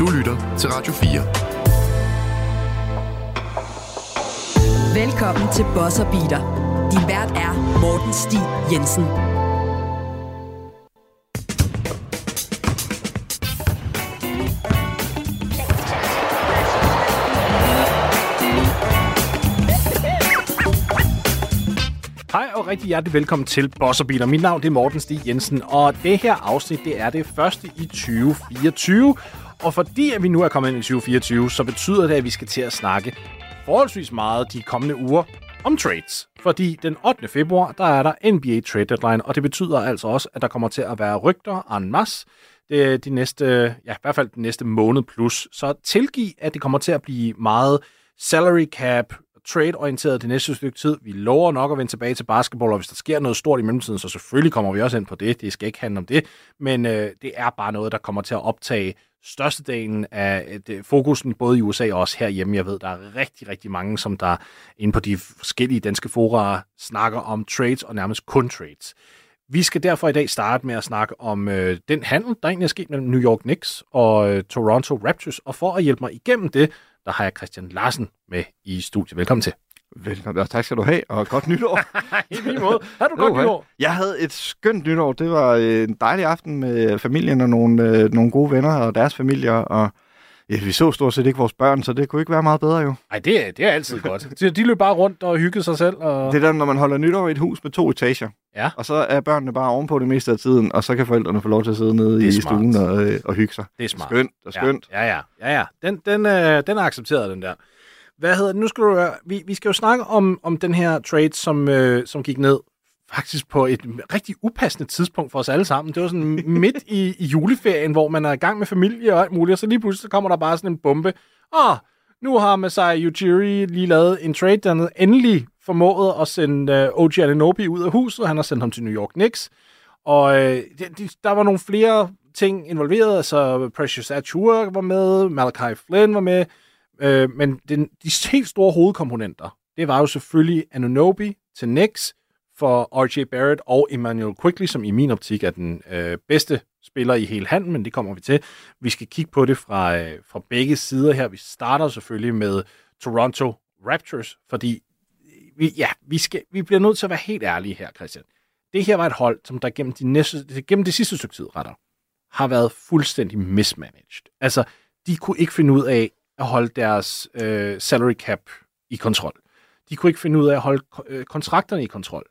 Du lytter til Radio 4. Velkommen til Bosser Beater. Din vært er Morten Stig Jensen. Hej og rigtig hjertelig velkommen til Bosserbiler. Mit navn det er Morten Stig Jensen, og det her afsnit det er det første i 2024. Og fordi at vi nu er kommet ind i 2024, så betyder det, at vi skal til at snakke forholdsvis meget de kommende uger om trades. Fordi den 8. februar, der er der NBA Trade Deadline, og det betyder altså også, at der kommer til at være rygter en masse det, de næste, ja, i hvert fald den næste måned plus. Så tilgiv, at det kommer til at blive meget salary cap, trade-orienteret det næste stykke tid. Vi lover nok at vende tilbage til basketball, og hvis der sker noget stort i mellemtiden, så selvfølgelig kommer vi også ind på det. Det skal ikke handle om det, men øh, det er bare noget, der kommer til at optage størstedelen af øh, det, fokusen både i USA og også herhjemme. Jeg ved, der er rigtig, rigtig mange, som der inde på de forskellige danske fora snakker om trades og nærmest kun trades. Vi skal derfor i dag starte med at snakke om øh, den handel, der egentlig er sket mellem New York Knicks og øh, Toronto Raptors. Og for at hjælpe mig igennem det, der har jeg Christian Larsen med i studiet. Velkommen til. Velkommen, og tak skal du have, og godt nytår. I lige måde. Har du godt nytår? Jeg havde et skønt nytår. Det var øh, en dejlig aften med familien og nogle, øh, nogle gode venner og deres familier, og Ja, vi så stort set ikke vores børn, så det kunne ikke være meget bedre jo. Nej, det, er, det er altid godt. De, de løb bare rundt og hyggede sig selv. Og... Det er der, når man holder nytår i et hus med to etager. Ja. Og så er børnene bare ovenpå det meste af tiden, og så kan forældrene få lov til at sidde nede i smart. stuen og, øh, og hygge sig. Det er smart. Skønt og skønt. Ja, ja, ja. ja, ja. Den, den, øh, den er accepteret, den der. Hvad hedder det? Nu skal du, høre. vi, vi skal jo snakke om, om den her trade, som, øh, som gik ned faktisk på et rigtig upassende tidspunkt for os alle sammen. Det var sådan midt i, i juleferien, hvor man er i gang med familie og alt muligt, og så lige pludselig så kommer der bare sådan en bombe. Åh, nu har Masai Ujiri lige lavet en trade, der endelig formået at sende øh, OG Ananobi ud af huset. Han har sendt ham til New York Knicks. Og øh, de, de, der var nogle flere ting involveret. Altså Precious Achua var med, Malachi Flynn var med. Øh, men den, de helt store hovedkomponenter, det var jo selvfølgelig Anunobi til Knicks, for R.J. Barrett og Emmanuel Quickly, som i min optik er den øh, bedste spiller i hele handlen, men det kommer vi til. Vi skal kigge på det fra, øh, fra begge sider her. Vi starter selvfølgelig med Toronto Raptors, fordi øh, vi, ja, vi, skal, vi bliver nødt til at være helt ærlige her, Christian. Det her var et hold, som der gennem, de næste, gennem det sidste stykke tid, retter, har været fuldstændig mismanaged. Altså, de kunne ikke finde ud af at holde deres øh, salary cap i kontrol. De kunne ikke finde ud af at holde øh, kontrakterne i kontrol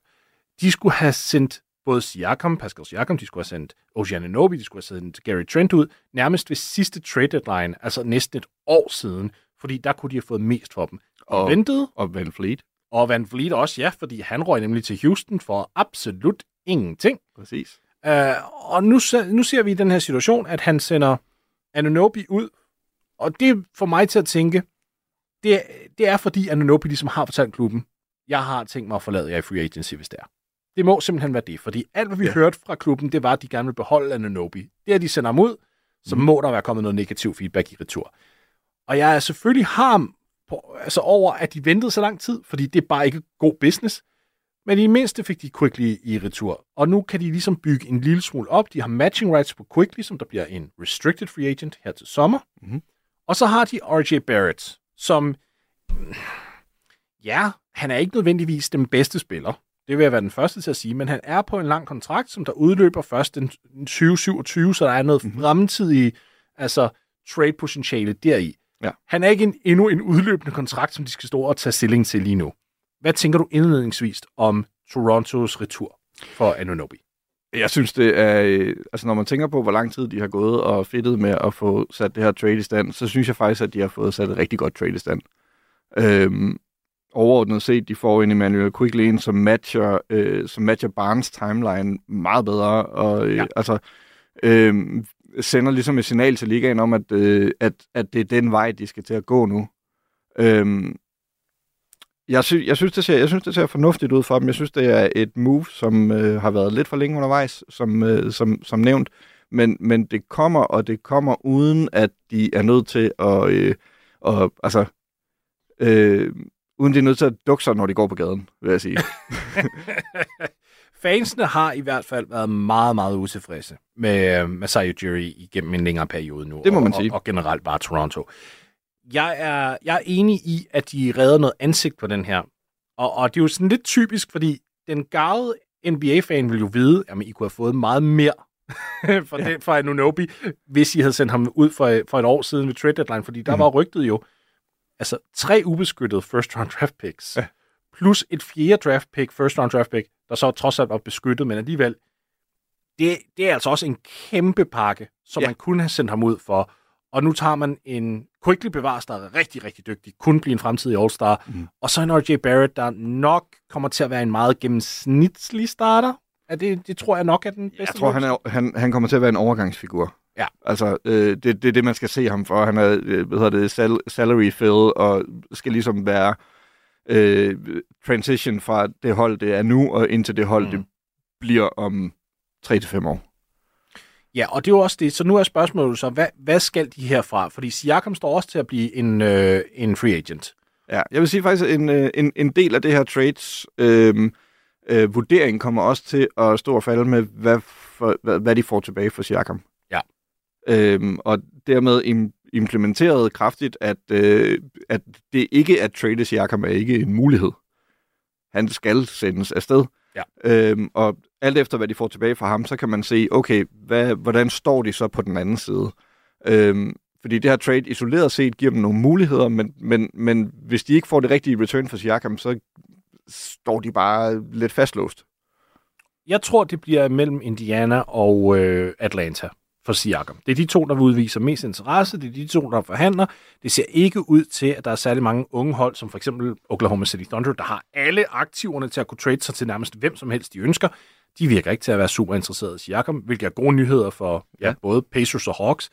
de skulle have sendt både Siakam, Pascal Siakam, de skulle have sendt Ocean Nobi, de skulle have sendt Gary Trent ud, nærmest ved sidste trade deadline, altså næsten et år siden, fordi der kunne de have fået mest for dem. Og, ventede, og Van Fleet. Og Van Fleet også, ja, fordi han røg nemlig til Houston for absolut ingenting. Præcis. Uh, og nu, nu ser vi i den her situation, at han sender Anunobi ud, og det får mig til at tænke, det, det er fordi Anunobi ligesom har fortalt klubben, jeg har tænkt mig at forlade jer i free agency, hvis det er. Det må simpelthen være det, fordi alt, hvad vi ja. hørte fra klubben, det var, at de gerne vil beholde Ananobi. Det er, de sender ham ud, så mm. må der være kommet noget negativ feedback i retur. Og jeg er selvfølgelig harm på, altså over, at de ventede så lang tid, fordi det er bare ikke god business. Men i det mindste fik de Quickly i retur. Og nu kan de ligesom bygge en lille smule op. De har matching rights på Quickly, som der bliver en restricted free agent her til sommer. Mm. Og så har de RJ Barrett, som... Ja, han er ikke nødvendigvis den bedste spiller. Det vil jeg være den første til at sige, men han er på en lang kontrakt, som der udløber først den 2027, så der er noget mm-hmm. fremtidig altså, trade potentiale deri. Ja. Han er ikke en, endnu en udløbende kontrakt, som de skal stå og tage stilling til lige nu. Hvad tænker du indledningsvis om Torontos retur for Anunobi? Jeg synes, det er... Øh, altså, når man tænker på, hvor lang tid de har gået og fedtet med at få sat det her trade i stand, så synes jeg faktisk, at de har fået sat et rigtig godt trade i stand. Øhm, overordnet set, de får en Emmanuel Quickly ind, som matcher, øh, som matcher Barnes timeline meget bedre, og øh, ja. altså øh, sender ligesom et signal til ligaen om, at, øh, at, at det er den vej, de skal til at gå nu. Øh, jeg, sy- jeg, synes, det ser, jeg synes, det ser fornuftigt ud for dem. Jeg synes, det er et move, som øh, har været lidt for længe undervejs, som, øh, som, som nævnt. Men, men det kommer, og det kommer uden, at de er nødt til at... Øh, og, altså, øh, uden de er nødt til at dukke sig, når de går på gaden, vil jeg sige. fansene har i hvert fald været meget, meget utilfredse med uh, Masai Ujiri igennem en længere periode nu. Det må og, man og, sige. Og, generelt bare Toronto. Jeg er, jeg er enig i, at de redder noget ansigt på den her. Og, og det er jo sådan lidt typisk, fordi den gavede NBA-fan vil jo vide, at I kunne have fået meget mere for, ja. den, for Anunobi, hvis I havde sendt ham ud for, for et år siden ved trade deadline, fordi der mm. var rygtet jo altså tre ubeskyttede first round draft picks, Ja. plus et fjerde draft pick, first round draft pick, der så trods alt var beskyttet, men alligevel, det, det er altså også en kæmpe pakke, som Ja. man kunne have sendt ham ud for. Og nu tager man en quickly bevares, der er rigtig, rigtig dygtig, kunne blive en fremtidig All-Star, Mhm. og så en R.J. Barrett, der nok kommer til at være en meget gennemsnitslig starter. Er det, det tror jeg nok er den bedste. Jeg tror, han, er, han, han kommer til at være en overgangsfigur. Ja. Altså, øh, det, det er det, man skal se ham for. Han er, øh, hvad hedder det, sal- salary fill, og skal ligesom være øh, transition fra det hold, det er nu, og ind til det hold, Mm. mm. det bliver om 3-5 år. Ja, og det er jo også det. Så nu er spørgsmålet så, hvad, hvad skal de herfra? Fordi Siakam står også til at blive en, øh, en free agent. Ja, jeg vil sige faktisk, en, øh, en, en del af det her trades øh, øh, vurdering kommer også til at stå og falde med, hvad, for, hvad, hvad de får tilbage for Siakam. Ja. Øhm, og dermed im- implementeret kraftigt, at, øh, at det ikke at trade Siakam er ikke en mulighed. Han skal sendes afsted. Ja. Øhm, og alt efter, hvad de får tilbage fra ham, så kan man se, okay, hvad, hvordan står de så på den anden side? Øhm, fordi det her trade isoleret set giver dem nogle muligheder, men, men, men hvis de ikke får det rigtige return for Siakam, så står de bare lidt fastlåst. Jeg tror, det bliver mellem Indiana og øh, Atlanta for Siakam. Det er de to, der vil udvise mest interesse. Det er de to, der forhandler. Det ser ikke ud til, at der er særlig mange unge hold, som for eksempel Oklahoma City Thunder, der har alle aktiverne til at kunne trade sig til nærmest hvem som helst, de ønsker. De virker ikke til at være super interesserede i Siakam, hvilket er gode nyheder for ja, Ja. både Pacers og Hawks.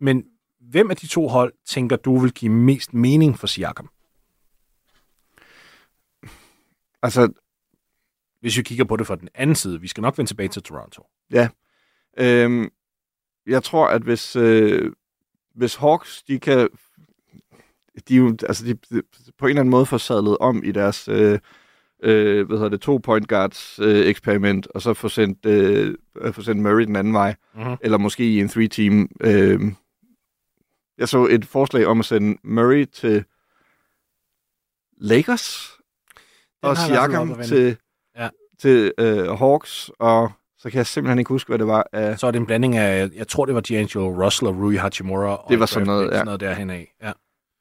Men hvem af de to hold tænker du vil give mest mening for Siakam? Altså, Hvis vi kigger på det fra den anden side. Vi skal nok vende tilbage til Toronto. Øhm, jeg tror, at hvis, øh, hvis Hawks, de kan... De, jo- altså, de, de på en eller anden måde får sadlet om i deres øh, øh, hvad hedder det, to point guards øh, eksperiment, og så få sendt, øh, øh, få sendt Murray den anden vej, Mhm. eller måske i en three-team. Øh, jeg så et forslag om at sende Murray til Lakers, Den og Siakam til, Ja. til øh, Hawks, og så kan jeg simpelthen ikke huske, hvad det var af... Så er det en blanding af, jeg tror det var D'Angelo Russell og Rui Hachimura. Og Det var sådan noget, ja. Sådan noget derhen af. Ja.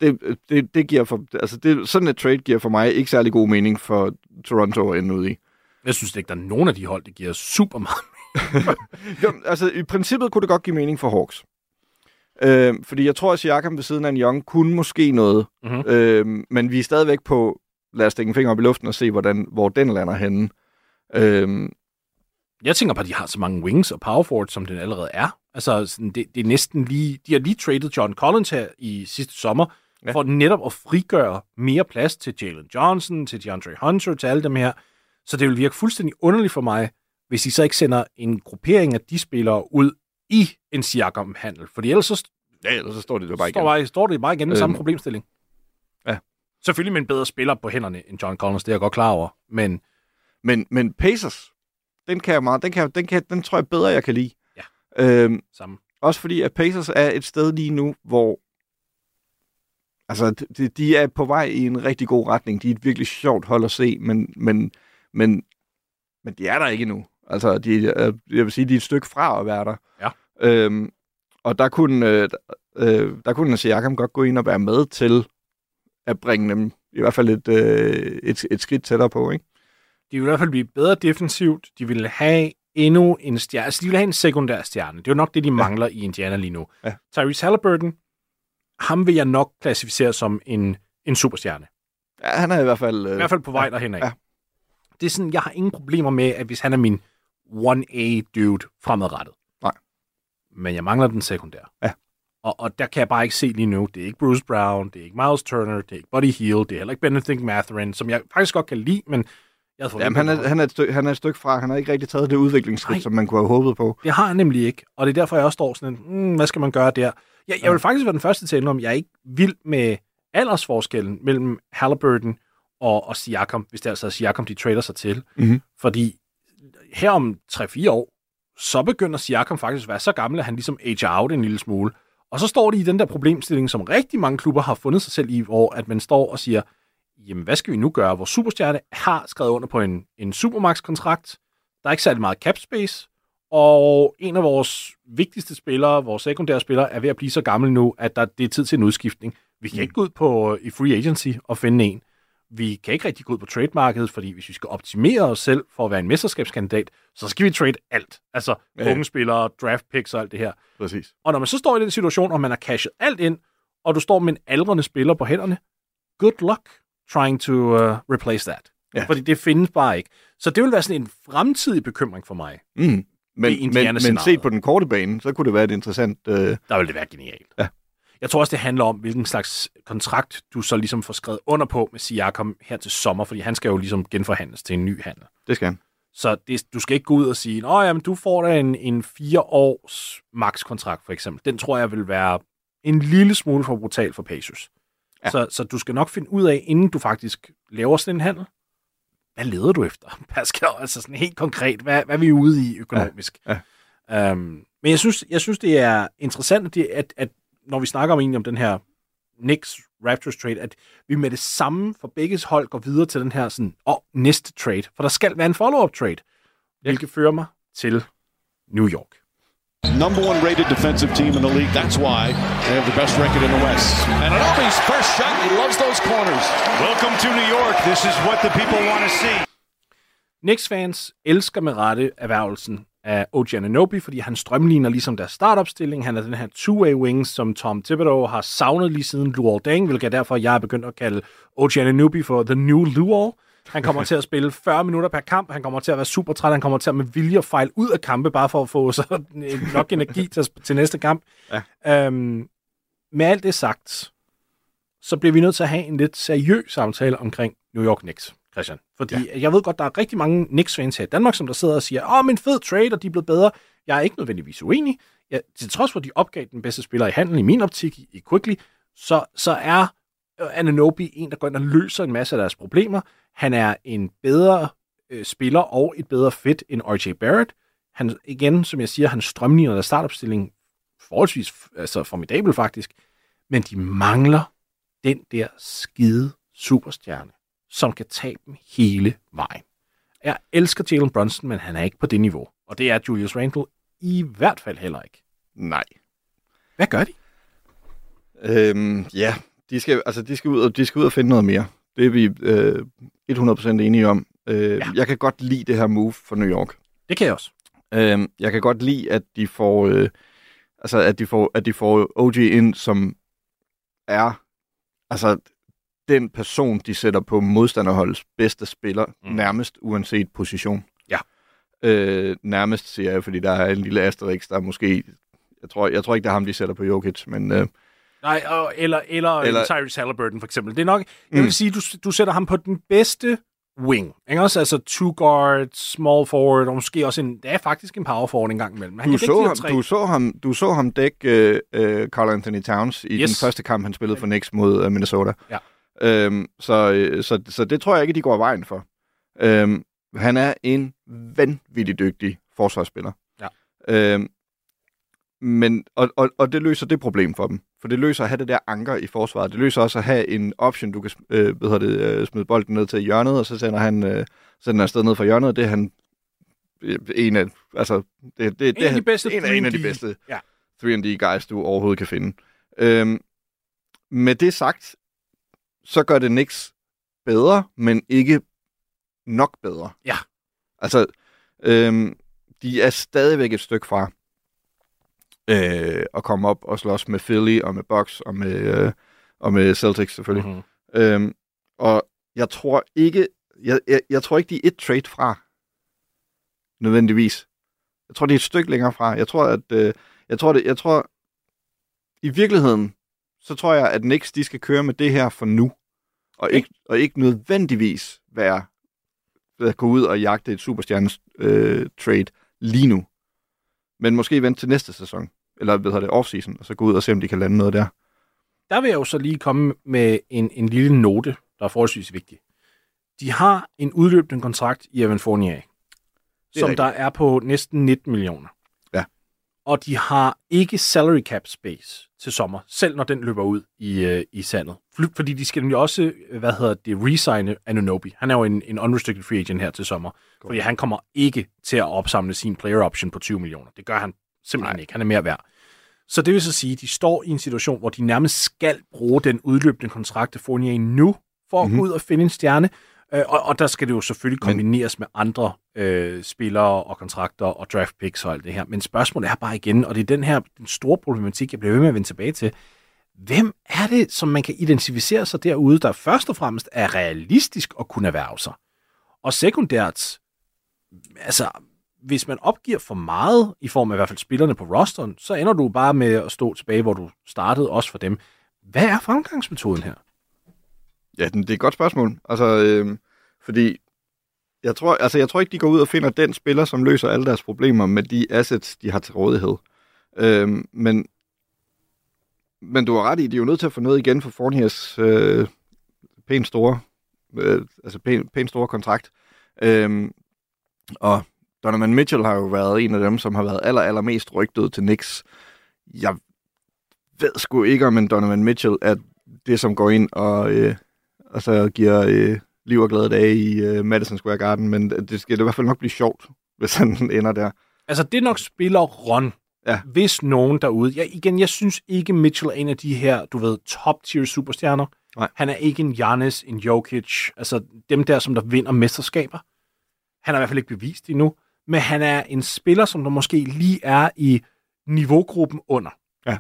det, det, det giver for, altså det, sådan et trade giver for mig ikke særlig god mening for Toronto at ende ud i. Jeg synes ikke, der er nogen af de hold, det giver super meget. Jo, altså i princippet kunne det godt give mening for Hawks. Øh, fordi jeg tror, at Siakam ved siden af en Young kunne måske noget. Mhm. Øh, men vi er stadigvæk på, lad os stikke en finger op i luften og se, hvordan, hvor den lander henne. Øh, Jeg tænker på, at de har så mange wings og power forwards, som den allerede er. Altså, sådan, det, det er næsten lige... De har lige traded John Collins her i sidste sommer, ja. For netop at frigøre mere plads til Jalen Johnson, til DeAndre Hunter, til alle dem her. Så det vil virke fuldstændig underligt for mig, hvis de så ikke sender en gruppering af de spillere ud i en Siakam-handel. Fordi ellers så ja, ellers så står det jo bare står, igen. bare, står det bare igen med samme Øhm, problemstilling. ja. Selvfølgelig med en bedre spiller på hænderne end John Collins, det er jeg godt klar over. Men Men, men Pacers, den kan jeg meget, den, kan, den, kan, den tror jeg bedre, jeg kan lide. Ja. Øh, samme. Også fordi, at Pacers er et sted lige nu, hvor altså, de, de er på vej i en rigtig god retning. De er et virkelig sjovt hold at se, men, men, men, men de er der ikke endnu. Altså, de, er- jeg vil sige, de er et stykke fra at være der. Ja. Øhm, og der kunne, øh, øh, der kunne Siakam godt gå ind og være med til at bringe dem i hvert fald et, øh, et, et skridt tættere på, ikke? De vil i hvert fald blive bedre defensivt. De vil have endnu en stjerne. Altså, de vil have en sekundær stjerne. Det er jo nok det, de mangler i Indiana lige nu. Ja. Tyrese Halliburton, ham vil jeg nok klassificere som en, en superstjerne. Ja, han er i hvert fald... Øh, I hvert fald på vej derhen af. ja. Det er sådan, jeg har ingen problemer med, at hvis han er min 1A-dude fremadrettet. Nej. Men jeg mangler den sekundær. Ja. Og, og der kan jeg bare ikke se lige nu. Det er ikke Bruce Brown, det er ikke Miles Turner, det er ikke Buddy Hield, det er heller ikke Benedict Mathurin, som jeg faktisk godt kan lide, men jeg havde Jamen, han, er, han, er et stykke, han er et stykke fra. Han har ikke rigtig taget det udviklingsskridt, Nej. som man kunne have håbet på. Det har han nemlig ikke, og det er derfor, jeg også står sådan, mm, hvad skal man gøre der? Jeg, jeg vil faktisk være den første til at indrømme, jeg er ikke vild med aldersforskellen mellem Halliburton og, og Siakam, hvis det altså er Siakam, de trader sig til. Mhm. Fordi her om 3-4 år, så begynder Siakam faktisk at være så gammel, at han ligesom ager out en lille smule. Og så står de i den der problemstilling, som rigtig mange klubber har fundet sig selv i, hvor at man står og siger, jamen hvad skal vi nu gøre? Vores superstjerne har skrevet under på en, en Supermax-kontrakt. Der er ikke særlig meget cap space. Og en af vores vigtigste spillere, vores sekundære spillere, er ved at blive så gammel nu, at der, det er tid til en udskiftning. Vi kan ikke gå ud på i free agency og finde en. Vi kan ikke rigtig gå ud på trademarkedet, fordi hvis vi skal optimere os selv for at være en mesterskabskandidat, så skal vi trade alt. Altså Ja. unge spillere, draft picks og alt det her. Præcis. Og når man så står i den situation, og man har cashet alt ind, og du står med en aldrende spiller på hænderne, good luck trying to uh, replace that. Ja. Fordi det findes bare ikke. Så det vil være sådan en fremtidig bekymring for mig. Mm. Men, men, men set på den korte bane, så kunne det være et interessant... Øh, Der vil det være genialt. Ja. Jeg tror også, det handler om, hvilken slags kontrakt du så ligesom får skrevet under på med Siakam her til sommer, fordi han skal jo ligesom genforhandles til en ny handel. det skal han. Så det, du skal ikke gå ud og sige, at jamen, du får da en, en fire års max-kontrakt, for eksempel. Den tror jeg vil være en lille smule for brutal for Pacers. Ja. Ja. Så, så du skal nok finde ud af, inden du faktisk laver sådan en handel, hvad leder du efter, Pascal? Altså sådan helt konkret, hvad, hvad er vi ude i økonomisk? Ja, Ja. Um, men jeg synes, jeg synes, det er interessant, at, det, at, at når vi snakker om egentlig om den her Knicks Raptors trade, at vi med det samme for begge hold går videre til den her sådan, åh, næste trade. For der skal være en follow-up trade, hvilket fører mig til New York. Number one rated defensive team in the league. That's why they have the best record in the West. And Anobi's first shot, he loves those corners. Welcome to New York. This is what the people want to see. Knicks-fans elsker med rette erhvervelsen af OG Ananobi, fordi han strømligner ligesom deres startopstilling. Han er den her two-way wing, som Tom Thibodeau har savnet lige siden Luol Deng, hvilket er derfor, jeg er begyndt at kalde OG Ananobi for the new Luol. Han kommer til at spille 40 minutter per kamp. Han kommer til at være super træt. Han kommer til at med vilje at fejle ud af kampe, bare for at få så nok energi til, til næste kamp. Ja. Øhm, med alt det sagt, så bliver vi nødt til at have en lidt seriøs samtale omkring New York Knicks, Christian. Fordi ja. jeg ved godt, der er rigtig mange Knicks-fans her i Danmark, som der sidder og siger, åh, men fed trade, og de er blevet bedre. Jeg er ikke nødvendigvis uenig. Ja, til trods for, at de opgav den bedste spiller i handelen i min optik i, Quickly, så, så er Ananobi en, der går ind og løser en masse af deres problemer. Han er en bedre øh, spiller og et bedre fit end R.J. Barrett. Han, igen, som jeg siger, han strømligner der startopstilling forholdsvis altså formidabel faktisk, men de mangler den der skide superstjerne, som kan tage dem hele vejen. Jeg elsker Jalen Brunson, men han er ikke på det niveau. Og det er Julius Randle i hvert fald heller ikke. Nej. Hvad gør de? Øhm, ja, de skal, altså, de, skal ud og, de skal ud og finde noget mere. Det er vi øh, 100% enige om. Øh, Ja. Jeg kan godt lide det her move for New York. Det kan jeg også. Øhm, jeg kan godt lide, at de får, øh, altså, at de får, at de får OG ind, som er altså, den person, de sætter på modstanderholdets bedste spiller, Mm. nærmest uanset position. Ja. Øh, nærmest, siger jeg, fordi der er en lille asterix, der er måske... Jeg tror, jeg tror ikke, det er ham, de sætter på Jokic, men... Øh, Nej, og, eller, eller, eller Eller- Tyrese Halliburton for eksempel. Det er nok, jeg vil Mm. sige, du, du sætter ham på den bedste wing. Ikke også? Altså two guard, small forward, og måske også en, det er faktisk en power forward en gang imellem. Han du, kan så ham, tre. du, så ham, du så ham dække øh, Carl Anthony Towns i Yes. den første kamp, han spillede for Knicks mod øh, Minnesota. Ja. Øhm, så, øh, så, så det tror jeg ikke, de går vejen for. Øhm, han er en vanvittig dygtig forsvarsspiller. Ja. Øhm, men, og, og, og det løser det problem for dem. For det løser at have det der anker i forsvaret. Det løser også at have en option, du kan øh, hvad hedder det, øh, smide bolden ned til hjørnet, og så sender han, øh, sender han afsted ned fra hjørnet. Det er han øh, en af, altså, det, det, det, En af de bedste en, en af de 3&D. bedste Ja. 3D guys, du overhovedet kan finde. Øhm, med det sagt, så gør det Knicks bedre, men ikke nok bedre. Ja. Altså, øhm, de er stadigvæk et stykke fra øh, at komme op og slås med Philly og med Bucks og med, øh, og med Celtics selvfølgelig. Mhm. Øhm, og jeg tror ikke, jeg, jeg, jeg tror ikke, de er et trade fra, nødvendigvis. Jeg tror, det er et stykke længere fra. Jeg tror, at, øh, jeg tror, det, jeg tror, i virkeligheden, så tror jeg, at Knicks, de skal køre med det her for nu, og ikke, og ikke nødvendigvis være, at gå ud og jagte et superstjernes øh, trade lige nu. Men måske vente til næste sæson, eller hvad hedder det, offseason, og så gå ud og se, om de kan lande noget der. Der vil jeg jo så lige komme med en, en lille note, der er forholdsvis vigtig. De har en udløbende kontrakt i Evan Fournier. som rigtigt. der er på næsten 19 millioner. Og de har ikke salary cap space til sommer, selv når den løber ud i, øh, i sandet. Fordi de skal nemlig også, øh, hvad hedder det, resigne Anunobi. Han er jo en, en unrestricted free agent her til sommer. God. Fordi han kommer ikke til at opsamle sin player option på 20 millioner. Det gør han simpelthen Nej. ikke. Han er mere værd. Så det vil så sige, at de står i en situation, hvor de nærmest skal bruge den udløbende kontrakt af Fournier nu, for at mm-hmm. gå ud og finde en stjerne. Øh, og, og der skal det jo selvfølgelig kombineres Men... med andre øh, spillere og kontrakter og draft picks og alt det her. Men spørgsmålet er bare igen, og det er den her den store problematik, jeg bliver ved med at vende tilbage til. Hvem er det, som man kan identificere sig derude, der først og fremmest er realistisk at kunne erhverve sig? Og sekundært, altså, hvis man opgiver for meget, i form af i hvert fald spillerne på rosteren, så ender du bare med at stå tilbage, hvor du startede, også for dem. Hvad er fremgangsmetoden her? Ja, det er et godt spørgsmål. Altså, øh, fordi jeg tror, altså, jeg tror ikke, de går ud og finder den spiller, som løser alle deres problemer med de assets, de har til rådighed. Øhm, men, men du har ret i, de er jo nødt til at få noget igen for Fourniers øh, pænt store, øh, altså pænt, pænt store kontrakt. Øhm, og Donovan Mitchell har jo været en af dem, som har været aller, allermest rygtet til Knicks. Jeg ved sgu ikke, om en Donovan Mitchell er det, som går ind og, øh, og så giver øh, liv og glade dage i øh, Madison Square Garden, men det skal i hvert fald nok blive sjovt, hvis han ender der. Altså, det er nok spiller Ron, Ja. hvis nogen derude. Jeg, igen, jeg synes ikke, Mitchell er en af de her, du ved, top-tier superstjerner. Nej. Han er ikke en Giannis, en Jokic, altså dem der, som der vinder mesterskaber. Han har i hvert fald ikke bevist det endnu, men han er en spiller, som der måske lige er i niveaugruppen under. Ja.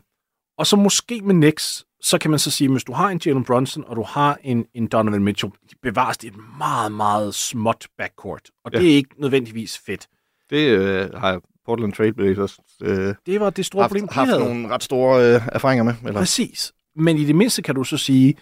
Og så måske med Knicks, så kan man så sige, hvis du har en Jalen Brunson, og du har en, en Donovan Mitchell, de bevares det et meget, meget småt backcourt. Og Ja. det er ikke nødvendigvis fedt. Det øh, har Portland Trail Blazers øh, Det var det store haft, problem, de haft havde. nogle ret store øh, erfaringer med. Eller? Præcis. Men i det mindste kan du så sige,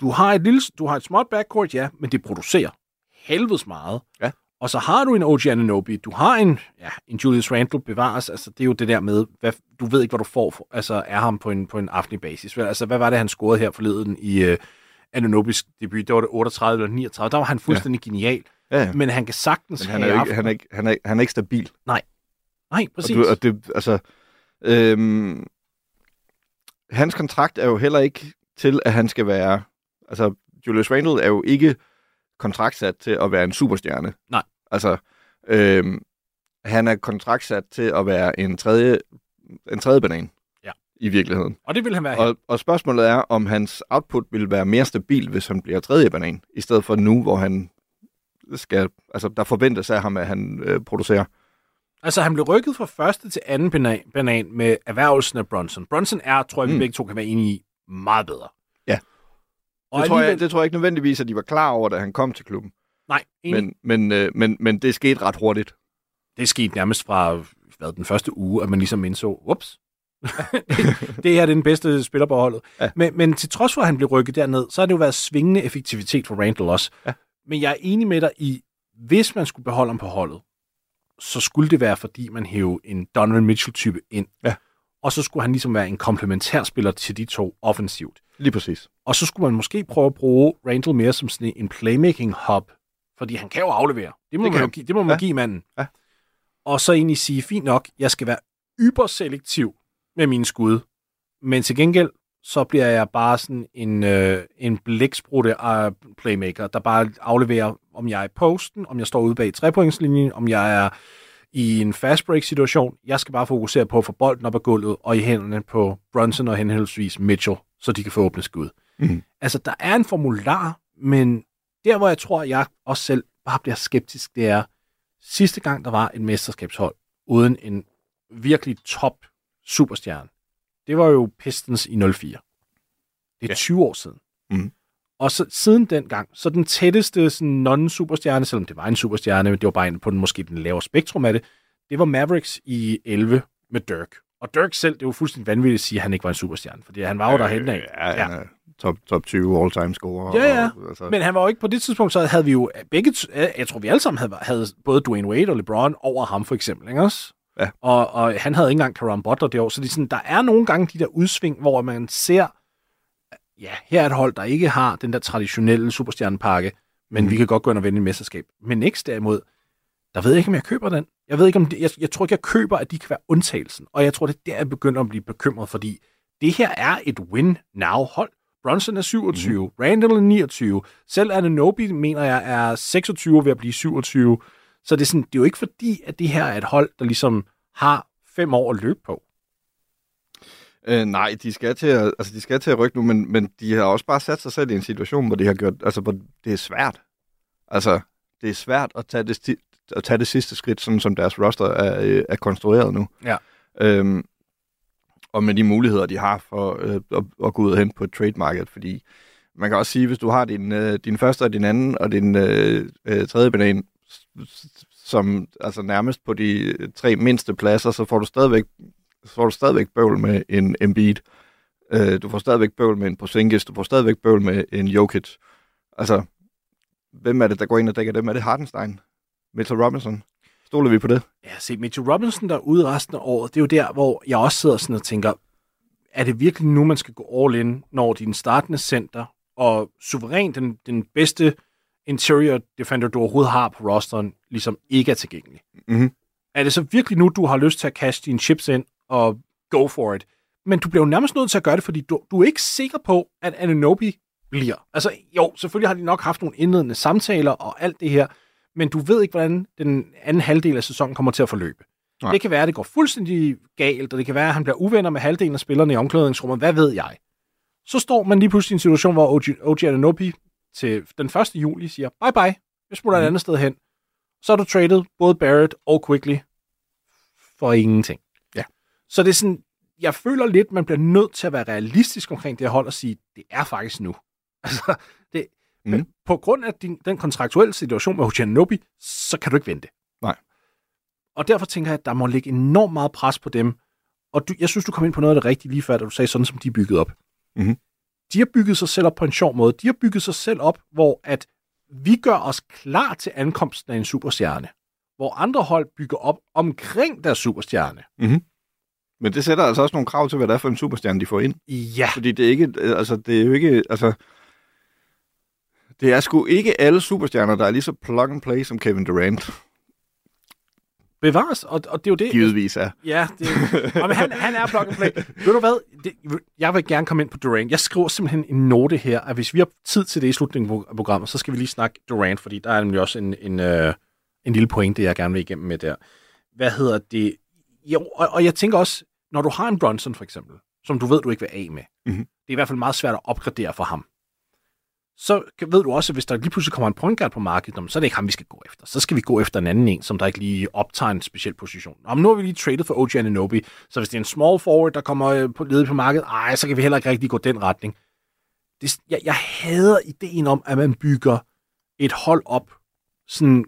du har et lille, du har et småt backcourt, ja, men det producerer helvedes meget. Ja. Og så har du en OG Ananobi, du har en, ja, en Julius Randle bevares, altså det er jo det der med, hvad, du ved ikke, hvad du får, for, altså er ham på en, på en aftenlig basis. Altså hvad var det, han scorede her forleden i uh, Ananobis debut? Det var det 38 eller 39, der var han fuldstændig ja. genial. Ja, ja. Men han kan sagtens Men han er, ikke, han, er ikke, han, er, han er ikke stabil. Nej, præcis. Og, du, og det, altså, øhm, hans kontrakt er jo heller ikke til, at han skal være... Altså, Julius Randle er jo ikke kontraktsat til at være en superstjerne. Nej. Altså, øhm, han er kontraktsat til at være en tredje, en tredje banan. Ja. I virkeligheden. og det vil han være Og, og spørgsmålet er, om hans output vil være mere stabil, hvis han bliver tredje banan, i stedet for nu, hvor han skal... Altså, der forventes af ham, at han øh, producerer. Altså, han blev rykket fra første til anden banan, banan med erhvervelsen af Brunson. Brunson er, tror jeg, vi Mm. begge to kan være enige i, meget bedre. Og Det tror, jeg, alligevel- det tror jeg ikke nødvendigvis, at de var klar over, da han kom til klubben. Nej, enig. Men, men, øh, men, men det skete ret hurtigt. det skete nærmest fra hvad, den første uge, at man ligesom indså, ups, det her er den bedste spiller på holdet. Ja. Men, men til trods for, at han blev rykket derned, så har det jo været svingende effektivitet for Randall også. Ja. Men jeg er enig med dig i, hvis man skulle beholde ham på holdet, så skulle det være, fordi man hævde en Donovan Mitchell-type ind. Ja. Og så skulle han ligesom være en komplementærspiller til de to offensivt. Lige præcis. Og så skulle man måske prøve at bruge Randall mere som sådan en playmaking hub, fordi han kan jo aflevere. Det må, Det man, jo give, det må man Ja. give manden. Ja. Og så egentlig sige, fint nok, jeg skal være yberselektiv med mine skud, men til gengæld, så bliver jeg bare sådan en, øh, en blæksprutte uh, playmaker, der bare afleverer, om jeg er i posten, om jeg står ude bag trepointslinjen, om jeg er i en fast break situation. Jeg skal bare fokusere på at få bolden op ad gulvet og i hænderne på Brunson og henholdsvis Mitchell, så de kan få åbne skud. Mhm. Altså, der er en formular, men der, hvor jeg tror, jeg også selv bare bliver skeptisk, det er, sidste gang, der var et mesterskabshold uden en virkelig top superstjerne, det var jo Pistons i 04. Det er Ja. ja. 20 år siden. Mhm. Og så, siden dengang, så den tætteste sådan, non-superstjerne, selvom det var en superstjerne, men det var bare en på den, måske den lavere spektrum af det, det var Mavericks i 11 med Dirk. Og Dirk selv, det var fuldstændig vanvittigt at sige, at han ikke var en superstjerne, fordi han var jo derhen af. Ja, er top, top 20 all-time scorer. Ja, ja. Og, altså, Men han var jo ikke på det tidspunkt, så havde vi jo begge, t- jeg tror vi alle sammen havde, havde både Dwayne Wade og LeBron over ham for eksempel, ikke også? Ja. Og, og han havde ikke engang Caron Butler det år, så det er sådan, der er nogle gange de der udsving, hvor man ser, ja, her er et hold, der ikke har den der traditionelle superstjernepakke, men mm. vi kan godt gå ind og vinde et mesterskab. Men Knicks derimod, der ved jeg ikke, om jeg køber den. Jeg ved ikke, om det, jeg, jeg tror ikke, jeg køber, at de kan være undtagelsen. Og jeg tror, det er der, jeg begynder at blive bekymret, fordi det her er et win-now-hold. Bronson er 27, mm. Randall er 29, selv Ananobi, mener jeg, er 26 ved at blive 27. Så det er, sådan, det er jo ikke fordi, at det her er et hold, der ligesom har fem år at løbe på. Øh, nej, de skal, til at, altså, de skal til at rykke nu, men, men de har også bare sat sig selv i en situation, hvor, de har gjort, altså, hvor det er svært. Altså, det er svært at tage det, at tage det sidste skridt, sådan som deres roster er, øh, er konstrueret nu. Ja. Øhm, og med de muligheder, de har for øh, at, at gå ud og hente på et trade market, fordi man kan også sige, hvis du har din, øh, din første og din anden og din øh, øh, tredje banan, som altså nærmest på de tre mindste pladser, så får du stadigvæk, så får du stadigvæk bøvl med en Embiid. Øh, du får stadigvæk bøvl med en Porzingis, du får stadigvæk bøvl med en Jokic. Altså, hvem er det, der går ind og dækker dem? Er det Hardenstein? Mitchell Robinson? Stoler vi på det? Ja, se, Mitchell Robinson der er ude resten af året, det er jo der, hvor jeg også sidder sådan og tænker, er det virkelig nu, man skal gå all in, når din startende center og suveræn den, den bedste interior defender, du overhovedet har på rosteren, ligesom ikke er tilgængelig? Mm-hmm. Er det så virkelig nu, du har lyst til at kaste dine chips ind og go for it? Men du bliver jo nærmest nødt til at gøre det, fordi du, du er ikke sikker på, at Ananobi bliver. Altså, jo, selvfølgelig har de nok haft nogle indledende samtaler og alt det her, men du ved ikke, hvordan den anden halvdel af sæsonen kommer til at forløbe. Nej. Det kan være, at det går fuldstændig galt, og det kan være, at han bliver uvenner med halvdelen af spillerne i omklædningsrummet. Hvad ved jeg? Så står man lige pludselig i en situation, hvor OG, OG Ananobi til den 1. juli siger, bye bye, jeg smutter mm. et andet sted hen. Så har du traded både Barrett og Quickly for ingenting. Så det er sådan, jeg føler lidt, man bliver nødt til at være realistisk omkring det her hold og sige, det er faktisk nu. Altså, det, mm. på grund af din, den kontraktuelle situation med Hojanobi, så kan du ikke vente. Nej. Og derfor tænker jeg, at der må ligge enormt meget pres på dem. Og du, jeg synes, du kom ind på noget af det rigtige lige før, da du sagde sådan, som de er bygget op. Mm-hmm. De har bygget sig selv op på en sjov måde. De har bygget sig selv op, hvor at vi gør os klar til ankomsten af en superstjerne. Hvor andre hold bygger op omkring deres superstjerne. Mm-hmm. Men det sætter altså også nogle krav til, hvad det er for en superstjerne, de får ind. Ja. Fordi det er, ikke, altså, det er jo ikke... Altså, det er sgu ikke alle superstjerner, der er lige så plug and play som Kevin Durant. Bevares, og, og det er jo det... Givetvis er. Ja, det, og, men han, han er plug and play. Ved du hvad? Det, jeg vil gerne komme ind på Durant. Jeg skriver simpelthen en note her, at hvis vi har tid til det i slutningen af programmet, så skal vi lige snakke Durant, fordi der er nemlig også en, en, uh, en lille pointe, jeg gerne vil igennem med der. Hvad hedder det? Jo, og, og jeg tænker også, når du har en Bronson for eksempel, som du ved, du ikke vil af med, mm-hmm. det er i hvert fald meget svært at opgradere for ham så ved du også, at hvis der lige pludselig kommer en point guard på markedet, så er det ikke ham, vi skal gå efter. Så skal vi gå efter en anden en, som der ikke lige optager en speciel position. Om nu har vi lige traded for OG Ananobi, så hvis det er en small forward, der kommer øh, på, ledet på markedet, ej, så kan vi heller ikke rigtig gå den retning. Det, jeg, jeg hader ideen om, at man bygger et hold op sådan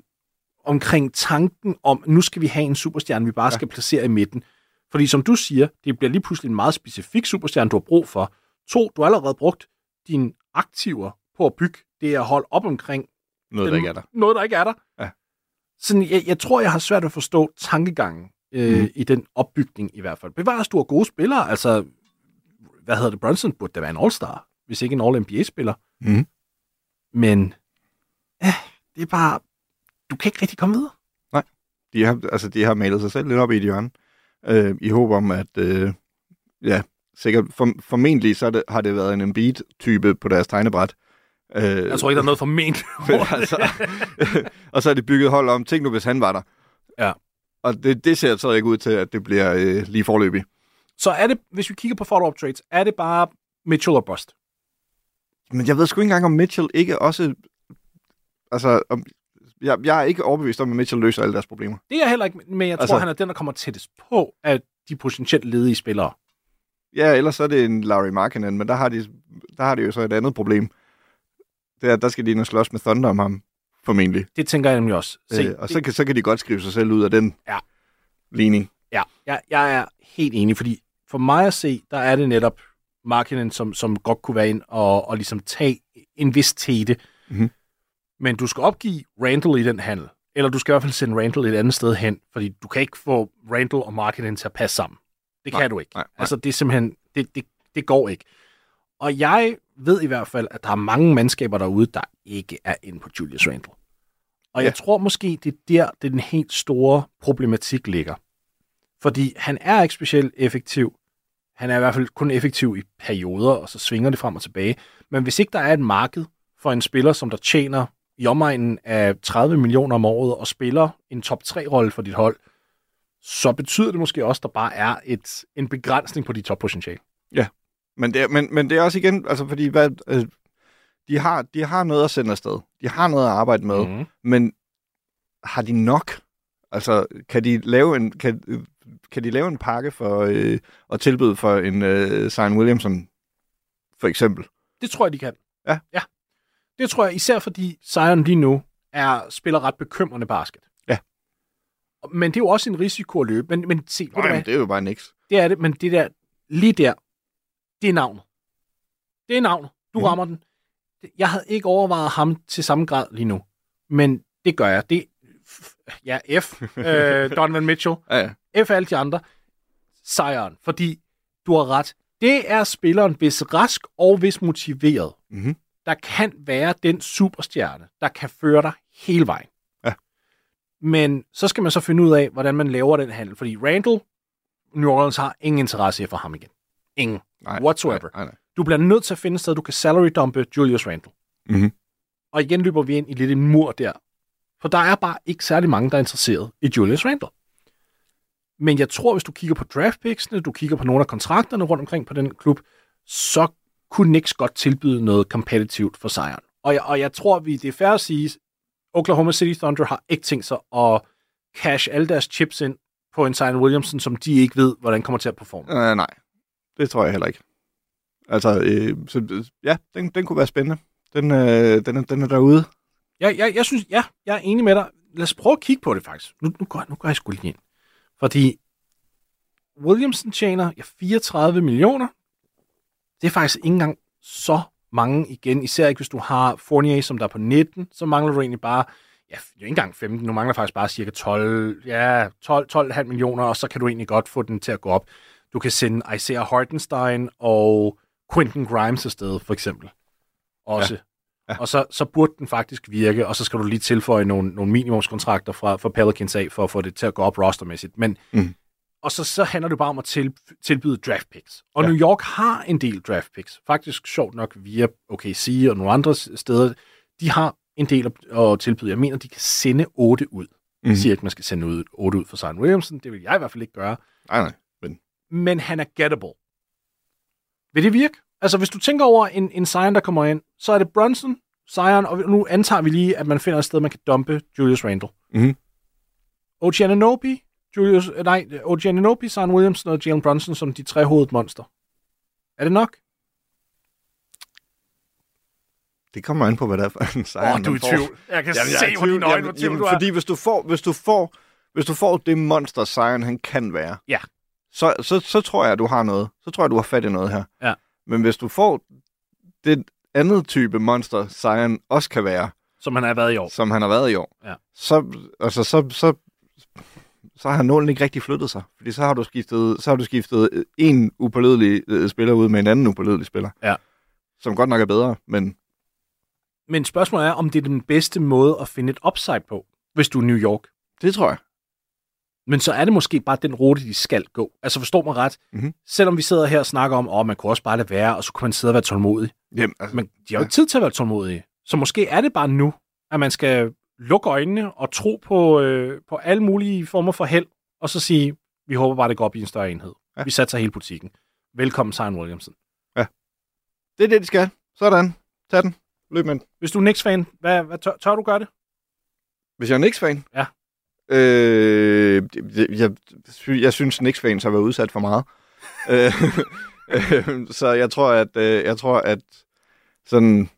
omkring tanken om, nu skal vi have en superstjerne, vi bare ja. skal placere i midten. Fordi som du siger, det bliver lige pludselig en meget specifik superstjerne, du har brug for. To, du har allerede brugt dine aktiver på at bygge det her hold op omkring noget, den, der ikke er der. Noget, der ikke er der. Ja. Sådan, jeg, jeg tror, jeg har svært at forstå tankegangen øh, mm. i den opbygning i hvert fald. Bevares, du har gode spillere. Altså, hvad hedder det? Brunson burde da være en all-star, hvis ikke en all-NBA-spiller. Mm. Men, ja, det er bare, du kan ikke rigtig komme videre. Nej, de har, altså, de har malet sig selv lidt op i et hjørne, øh, i håb om, at øh, ja, sikkert, for, formentlig så det, har det været en Embiid-type på deres tegnebræt, Øh, jeg tror ikke, der er noget formentlig. altså, og så er det bygget hold om. Tænk nu, hvis han var der. Ja. Og det, det ser så ikke ud til, at det bliver øh, lige forløbig. Så er det, hvis vi kigger på follow-up trades, er det bare Mitchell og Bust? Men jeg ved sgu ikke engang, om Mitchell ikke også... Altså, om, jeg, jeg er ikke overbevist om, at Mitchell løser alle deres problemer. Det er jeg heller ikke, men jeg tror, altså, han er den, der kommer tættest på, at de potentielt ledige spillere. Ja, ellers så er det en Larry Markkinen, men der har, de, der har de jo så et andet problem det er, der skal de ind og slås med Thunder om ham, formentlig. Det tænker jeg nemlig også. Se, øh, og det... så, kan, så kan de godt skrive sig selv ud af den ja. ligning. Ja, jeg, jeg er helt enig, fordi for mig at se, der er det netop Markinen, som, som godt kunne være ind og, og ligesom tage en vis tete. Mm-hmm. Men du skal opgive Randall i den handel. Eller du skal i hvert fald sende Randall et andet sted hen, fordi du kan ikke få Randall og Markinen til at passe sammen. Det nej, kan du ikke. Nej, nej. Altså, det er simpelthen, det, det, det går ikke. Og jeg ved i hvert fald, at der er mange mandskaber derude, der ikke er inde på Julius Randle. Og Ja. jeg tror måske, det er der, det den helt store problematik ligger. Fordi han er ikke specielt effektiv. Han er i hvert fald kun effektiv i perioder, og så svinger det frem og tilbage. Men hvis ikke der er et marked for en spiller, som der tjener i omegnen af 30 millioner om året, og spiller en top 3-rolle for dit hold, så betyder det måske også, at der bare er et, en begrænsning på dit toppotentiale. Men det, er, men, men det er også igen, altså fordi hvad, øh, de, har, de har noget at sende afsted. De har noget at arbejde med. Mhm. Men har de nok? Altså, kan de lave en, kan, øh, kan de lave en pakke for øh, og tilbyde for en øh, Zion Williamson, for eksempel? Det tror jeg, de kan. Ja. ja. Det tror jeg, især fordi Zion lige nu er, spiller ret bekymrende basket. Ja. Men det er jo også en risiko at løbe. Men, men se, Nej, men det er jo bare niks. det er det, men det der, lige der, det er navnet. Det er navnet. Du mm. rammer den. Jeg havde ikke overvejet ham til samme grad lige nu, men det gør jeg. Det, ja, F, øh, Donovan Mitchell, Ja, ja. F alle de andre, sejren, fordi du har ret. Det er spilleren, hvis rask og hvis motiveret, Mhm. Der kan være den superstjerne, der kan føre dig hele vejen. Ja. Men så skal man så finde ud af, hvordan man laver den handel. Fordi Randall, New Orleans har ingen interesse i at få ham igen. Ingen. Nej, Whatsoever. Nej, nej. Du bliver nødt til at finde et sted, du kan salary dumpe Julius Randle. Mhm. Og igen løber vi ind i lidt en mur der. For der er bare ikke særlig mange, der er interesseret i Julius Randle. Men jeg tror, hvis du kigger på draftpicksene, du kigger på nogle af kontrakterne rundt omkring på den klub, så kunne Knicks godt tilbyde noget competitivt for sejren. Og jeg, og jeg tror, vi, det er fair at sige, Oklahoma City Thunder har ikke tænkt sig at cash alle deres chips ind på en Zion Williamson, som de ikke ved, hvordan kommer til at performe. Øh, nej, det tror jeg heller ikke. Altså, øh, så, øh, ja, den, den kunne være spændende. Den, øh, den, er, den er derude. Jeg, jeg, jeg synes, ja, jeg er enig med dig. Lad os prøve at kigge på det faktisk. Nu, nu, går, nu går jeg sgu lige ind. Fordi Williamson tjener ja, 34 millioner. Det er faktisk ikke engang så mange igen. Især ikke, hvis du har Fournier, som der er på 19. Så mangler du egentlig bare, ja, jo ikke engang 15. Nu mangler faktisk bare cirka 12, ja, 12, 12,5 millioner, og så kan du egentlig godt få den til at gå op. Du kan sende Isaiah Hartenstein og Quentin Grimes afsted, for eksempel. Også. Ja. Ja. Og så, så burde den faktisk virke, og så skal du lige tilføje nogle, nogle minimumskontrakter fra, fra Pelicans af, for at få det til at gå op rostermæssigt. Men, Mm. Og så, så handler det bare om at til, tilbyde draft picks. Og Ja. New York har en del draft picks. Faktisk sjovt nok via OKC og nogle andre steder. De har en del at, tilbyde. Jeg mener, de kan sende 8 ud. Jeg Mhm. siger ikke, man skal sende ud, 8 ud for Zion Williamson. Det vil jeg i hvert fald ikke gøre. Nej, nej. Men, Men han er gettable. Vil det virke? Altså, hvis du tænker over en, en Zion, der kommer ind, så er det Brunson, Zion, og nu antager vi lige, at man finder et sted, man kan dumpe Julius Randle. Mhm. OG Ananobi, Julius, øh, nej, OG Ananobi, Zion Williamson og Jalen Brunson som de tre monster. Er det nok? det kommer an på, hvad det er for en sejr, Åh, du er i tvivl. Jeg kan Jamen, jeg er se på dine øjne, Jamen, hvor tvivl jamen, du er. Fordi hvis du får, hvis du får, hvis du får det monster, Zion han kan være, Ja. så, så, så tror jeg, at du har noget. Så tror jeg, du har fat i noget her. Ja. Men hvis du får det andet type monster, Zion også kan være, Som han har været i år. som han har været i år, Ja. så, altså, så, så, så har nålen ikke rigtig flyttet sig. Fordi så har du skiftet, så har du skiftet en upålidelig øh, spiller ud med en anden upålidelig spiller. Ja. Som godt nok er bedre, men Men spørgsmålet er, om det er den bedste måde at finde et upside på, hvis du er New York. det tror jeg. Men så er det måske bare den rute, de skal gå. Altså forstå mig ret. Mhm. Selvom vi sidder her og snakker om, at man kunne også bare lade være, og så kunne man sidde og være tålmodig. Jamen, altså, Men de har jo ikke tid til at være tålmodige. Så måske er det bare nu, at man skal lukke øjnene og tro på, øh, på alle mulige former for held, og så sige, vi håber bare, det går op i en større enhed. Ja. Vi satser hele butikken. Velkommen, Zion Williamson. det er det, de skal. Sådan. Tag den. Løb med den. Hvis du er Knicks-fan, hvad, hvad tør, tør du gøre det? Hvis jeg er Knicks-fan? Ja. Øh, jeg, jeg synes, Knicks-fans har været udsat for meget. Øh, øh, så jeg tror, at øh, jeg tror, at sådan...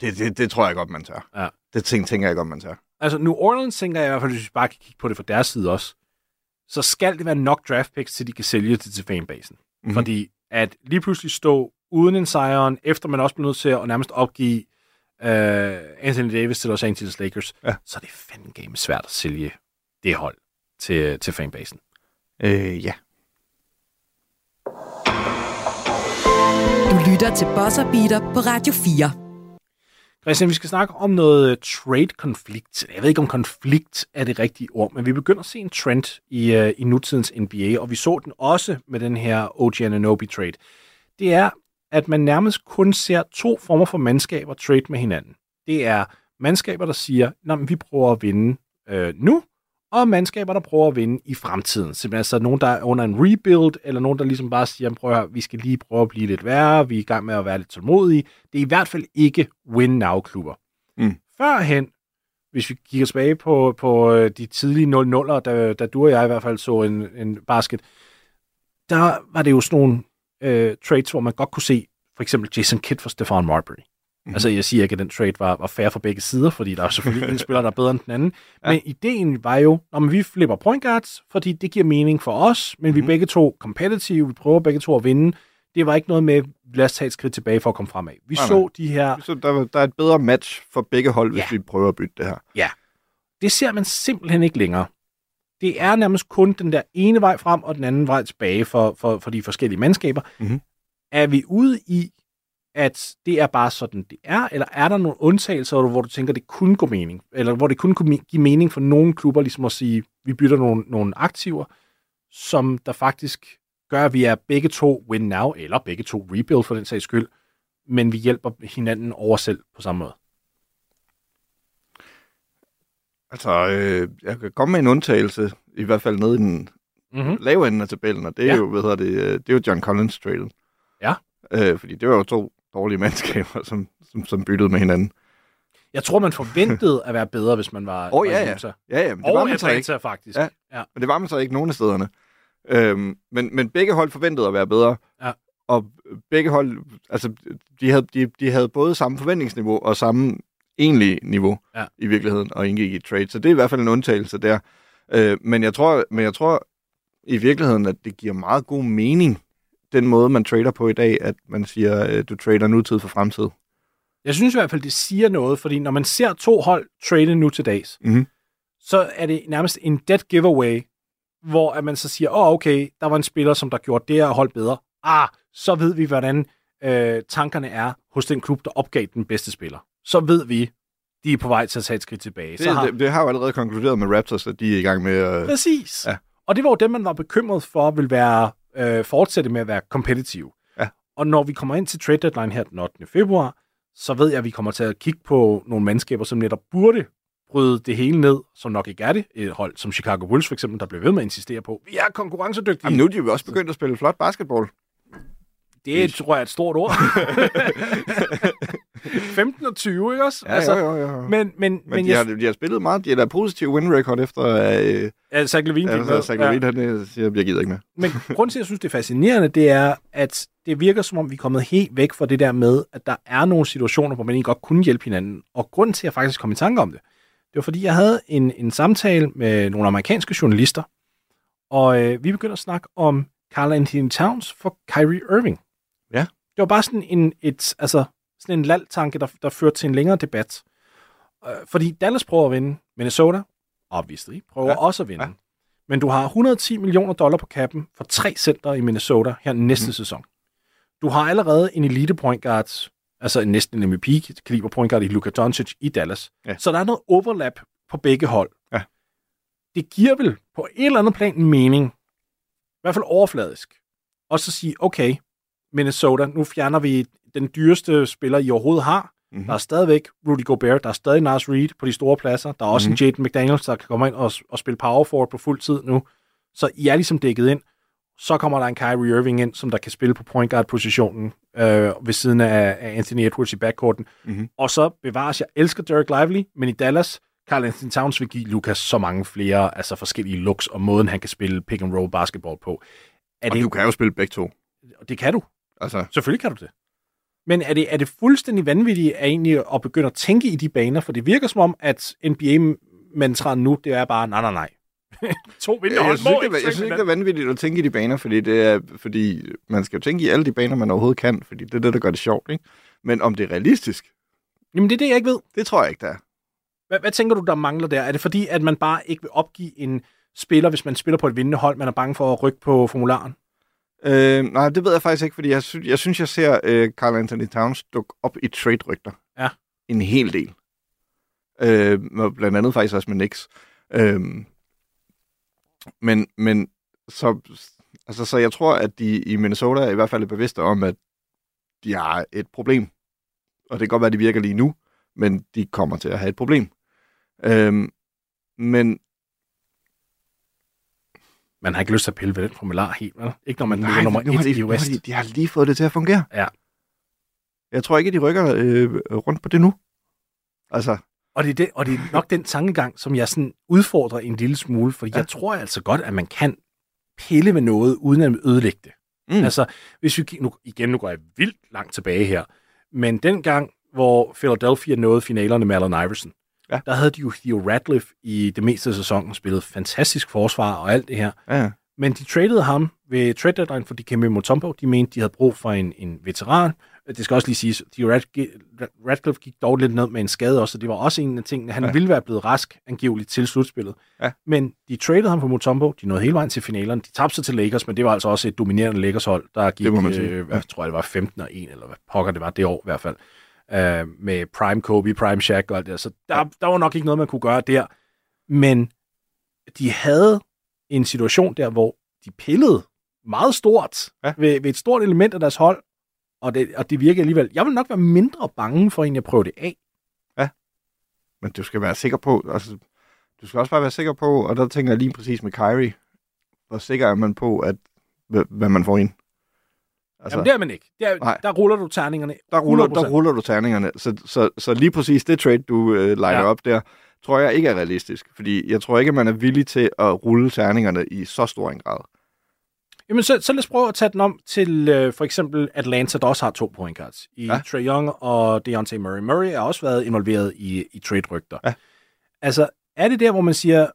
Det, det, det tror jeg godt, man tør. Ja. Det ting, tænker jeg godt, man tør. Altså, New Orleans tænker jeg i hvert fald, hvis vi bare kan kigge på det fra deres side også, så skal det være nok draft picks, til de kan sælge det til fanbasen. Mhm. Mm-hmm. Fordi at lige pludselig stå uden en sejren, efter man også bliver nødt til at nærmest opgive uh, Anthony Davis til Los Angeles Lakers, Ja. så er det fandme game svært at sælge det hold til, til fanbasen. Øh, ja. Du lytter til Buzzer Beater på Radio 4. Christian, vi skal snakke om noget øh, trade-konflikt. Jeg ved ikke, om konflikt er det rigtige ord, men vi begynder at se en trend i, uh, i nutidens NBA, og vi så den også med den her OG Ananobi-trade. Det er, at man nærmest kun ser to former for mandskaber trade med hinanden. Det er mandskaber, der siger, at vi prøver at vinde øh, nu, og mandskaber, der prøver at vinde i fremtiden. Simpelthen altså nogen, der er under en rebuild, eller nogen, der ligesom bare siger, prøv at høre, vi skal lige prøve at blive lidt værre, vi er i gang med at være lidt tålmodige. Det er i hvert fald ikke win-now-klubber. Mm. Førhen, hvis vi kigger tilbage på, på øh, de tidlige 0-0'ere, da, da du og jeg i hvert fald så en, en basket, der var det jo sådan nogle øh, trades, hvor man godt kunne se, for eksempel Jason Kidd for Stefan Marbury. Mm-hmm. Altså, jeg siger ikke, at den trade var, var fair for begge sider, fordi der er selvfølgelig en spiller, der er bedre end den anden. Ja. Men ideen var jo, om vi flipper point guards, fordi det giver mening for os, men mm-hmm. vi er begge to competitive, vi prøver begge to at vinde. Det var ikke noget med, lad os tage et skridt tilbage for at komme fremad. Vi nej, så nej. de her... Så der, der er et bedre match for begge hold, hvis ja. vi prøver at bytte det her. Ja. Det ser man simpelthen ikke længere. Det er nærmest kun den der ene vej frem, og den anden vej tilbage for, for, for de forskellige mandskaber. Mm-hmm. Er vi ude i, at det er bare sådan, det er? Eller er der nogle undtagelser, hvor du tænker, det kunne gå mening? Eller hvor det kunne give mening for nogle klubber, ligesom at sige, vi bytter nogle, nogle aktiver, som der faktisk gør, at vi er begge to win now, eller begge to rebuild for den sags skyld, men vi hjælper hinanden over selv på samme måde. Altså, øh, jeg kan komme med en undtagelse, i hvert fald nede i den mm-hmm. lave ende af tabellen, og det er ja. jo, hvad hedder det, øh, det er jo John Collins traden. Ja. Øh, fordi det var jo to dårlige mandskaber, som, som, som byttede med hinanden. Jeg tror, man forventede at være bedre, hvis man var... Åh, oh, ja, ja. ja, ja. Men det og var man så ikke. faktisk. Ja. ja. Men det var man så ikke nogen af stederne. Øhm, men, men begge hold forventede at være bedre. Ja. Og begge hold, altså, de havde, de, de havde både samme forventningsniveau og samme egentlige niveau ja. i virkeligheden, og indgik i trade. Så det er i hvert fald en undtagelse der. Øh, men, jeg tror, men jeg tror i virkeligheden, at det giver meget god mening den måde, man trader på i dag, at man siger, øh, du trader nutid for fremtid? Jeg synes i hvert fald, det siger noget, fordi når man ser to hold trade nu til dags, mm-hmm. så er det nærmest en dead giveaway, hvor at man så siger, åh oh, okay, der var en spiller, som der gjorde det her hold bedre. Ah, så ved vi, hvordan øh, tankerne er hos den klub, der opgav den bedste spiller. Så ved vi, de er på vej til at tage et skridt tilbage. Det, så har... det, det har jo allerede konkluderet med Raptors, at de er i gang med at... Præcis. Ja. Og det var jo dem, man var bekymret for, vil være øh, fortsætte med at være kompetitiv. Ja. Og når vi kommer ind til trade deadline her den 8. februar, så ved jeg, at vi kommer til at kigge på nogle mandskaber, som netop burde bryde det hele ned, som nok ikke er det. Et hold som Chicago Bulls for eksempel, der bliver ved med at insistere på, vi er konkurrencedygtige. Jamen nu er de jo også begyndt at spille flot basketball. Det tror jeg er et stort ord. 15 og 20, ikke også? Ja, altså, jo, jo, jo. Men, men, men, de, jeg... har, de har spillet meget. De har da positiv win record efter... Øh, ja, Zach Levine ja, med. Zach Levine, ja. han øh, siger, jeg gider ikke med. Men grunden til, at jeg synes, det er fascinerende, det er, at det virker som om, vi er kommet helt væk fra det der med, at der er nogle situationer, hvor man ikke godt kunne hjælpe hinanden. Og grunden til, at jeg faktisk kom i tanke om det, det var, fordi jeg havde en, en samtale med nogle amerikanske journalister, og øh, vi begyndte at snakke om Carl Anthony Towns for Kyrie Irving. Ja. Det var bare sådan en, et, altså, sådan en laltanke, der, der førte til en længere debat. Øh, fordi Dallas prøver at vinde. Minnesota, obviously, prøver ja. også at vinde. Ja. Men du har 110 millioner dollar på kappen for tre center i Minnesota her næste mm. sæson. Du har allerede en elite point guard, altså en næsten en MVP kaliber point guard i Luka Doncic i Dallas. Ja. Så der er noget overlap på begge hold. Ja. Det giver vel på et eller andet plan mening, i hvert fald overfladisk, og så sige, okay, Minnesota, nu fjerner vi den dyreste spiller, I overhovedet har. Mm-hmm. Der er stadigvæk Rudy Gobert, der er stadig Nars Reed på de store pladser. Der er også mm-hmm. en Jaden McDaniels, der kan komme ind og, og spille power forward på fuld tid nu. Så I er ligesom dækket ind. Så kommer der en Kyrie Irving ind, som der kan spille på point guard-positionen øh, ved siden af, af Anthony Edwards i backcourten. Mm-hmm. Og så bevares, jeg elsker Derek Lively, men i Dallas, Carl Anthony Towns vil give Lucas så mange flere altså forskellige looks og måden, han kan spille pick and roll basketball på. Er og det, du kan jo spille begge to. Det kan du. Altså. Selvfølgelig kan du det. Men er det, er det fuldstændig vanvittigt at, egentlig at begynde at tænke i de baner? For det virker som om, at NBA-mantraen nu, det er bare, nej, nej, nej. to vinderhold jeg, synes, ikke, jeg, jeg synes ikke, det er vanvittigt at tænke i de baner, fordi, det er, fordi man skal jo tænke i alle de baner, man overhovedet kan, fordi det er det, der gør det sjovt. Ikke? Men om det er realistisk? Jamen, det er det, jeg ikke ved. Det tror jeg ikke, der er. Hvad, hvad tænker du, der mangler der? Er det fordi, at man bare ikke vil opgive en spiller, hvis man spiller på et vindende hold, man er bange for at rykke på formularen? Øh, nej, det ved jeg faktisk ikke, fordi jeg, sy- jeg synes, jeg ser øh, Carl Anthony Towns dukke op i trade-rygter. Ja. en hel del. Øh, blandt andet faktisk også med Knicks. Øh, men, men så, altså, så jeg tror, at de i Minnesota er i hvert fald er bevidste om, at de har et problem. Og det kan godt være, at de virker lige nu, men de kommer til at have et problem. Øhm, men Man har ikke lyst til at pille ved den formular helt, vel? Ikke når man nej, ligger nummer nu 1 de, i West. de, de har lige fået det til at fungere. Ja. Jeg tror ikke, de rykker øh, rundt på det nu. Altså, Og det, er det, og det er nok den tankegang, som jeg sådan udfordrer en lille smule, fordi ja. jeg tror altså godt, at man kan pille med noget, uden at ødelægge det. Mm. Altså, hvis vi nu, igen, nu går jeg vildt langt tilbage her, men den gang, hvor Philadelphia nåede finalerne med Allen Iverson, Ja. der havde de jo Theo Radcliffe i det meste af sæsonen spillet fantastisk forsvar og alt det her. ja, Men de tradede ham ved trade deadline for Dikembe Mutombo. De mente, de havde brug for en, en veteran. Det skal også lige siges, Rad- Radcliffe gik dog lidt ned med en skade også, så det var også en af tingene. Han ja. Ville være blevet rask angiveligt til slutspillet. Ja. Men de tradede ham for Mutombo. De nåede hele vejen til finalerne. De tabte sig til Lakers, men det var altså også et dominerende Lakers-hold, der gik, Det øh, hvad tror jeg, det var 15 og 1, eller hvad pokker det var det år i hvert fald. Øh, med Prime Kobe, Prime Shaq og alt det der. Så der, der var nok ikke noget, man kunne gøre der. Men de havde en situation der, hvor de pillede meget stort Ja. ja. ved, ved et stort element af deres hold, og det, og det virker alligevel. Jeg vil nok være mindre bange for, en at prøve det af. men du skal være sikker på, altså, du skal også bare være sikker på, og der tænker jeg lige præcis med Kyrie, hvor sikker er man på, at, hvad man får ind? Altså, Jamen, det er man ikke. Det er, Nej. der ruller du terningerne der ruller, 100%. der ruller du terningerne. Så, så, så lige præcis det trade, du øh, liner ja. Op der, tror jeg ikke er realistisk. Fordi jeg tror ikke, man er villig til at rulle terningerne i så stor en grad. Jamen, så, så lad os prøve at tage den om til øh, for eksempel Atlanta, der også har to point guards. I ja. Trae Young og Deontay Murray. Murray har også været involveret i, i trade-rygter. Ja. Altså, er det der, hvor man siger,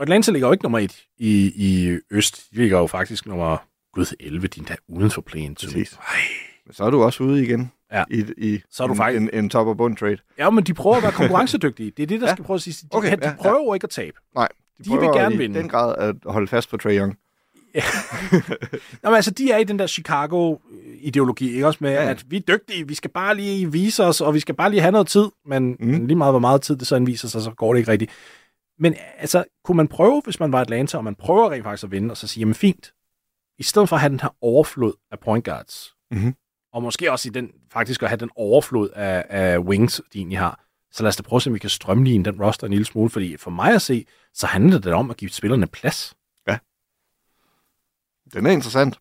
Atlanta ligger jo ikke nummer et i, i Øst. De ligger jo faktisk nummer, gud, 11, de er endda uden for play-in. to. Præcis. Men så er du også ude igen Ja. i, i Så er du en, faktisk- en, en top- og bund trade. Ja, men de prøver at være konkurrencedygtige. Det er det, der Ja. skal prøve at sige. De, Okay, okay, de ja, ja. prøver jo ikke at tabe. Nej, De vil gerne i vinde. den grad at holde fast på Trae Young. Nå, men altså, de er i den der Chicago-ideologi, ikke også med, Ja. ja. at vi er dygtige, vi skal bare lige vise os, og vi skal bare lige have noget tid, men mm. lige meget, hvor meget tid det så viser sig, så går det ikke rigtigt. Men altså, kunne man prøve, hvis man var Atlanta, og man prøver rent faktisk at vinde, og så sige, jamen fint, i stedet for at have den her overflod af point guards, Mhm. og måske også i den, faktisk at have den overflod af, af wings, de egentlig har, så lad os da prøve at se, om vi kan strømligne den roster en lille smule, fordi for mig at se, så handler det om at give spillerne plads. Den er interessant.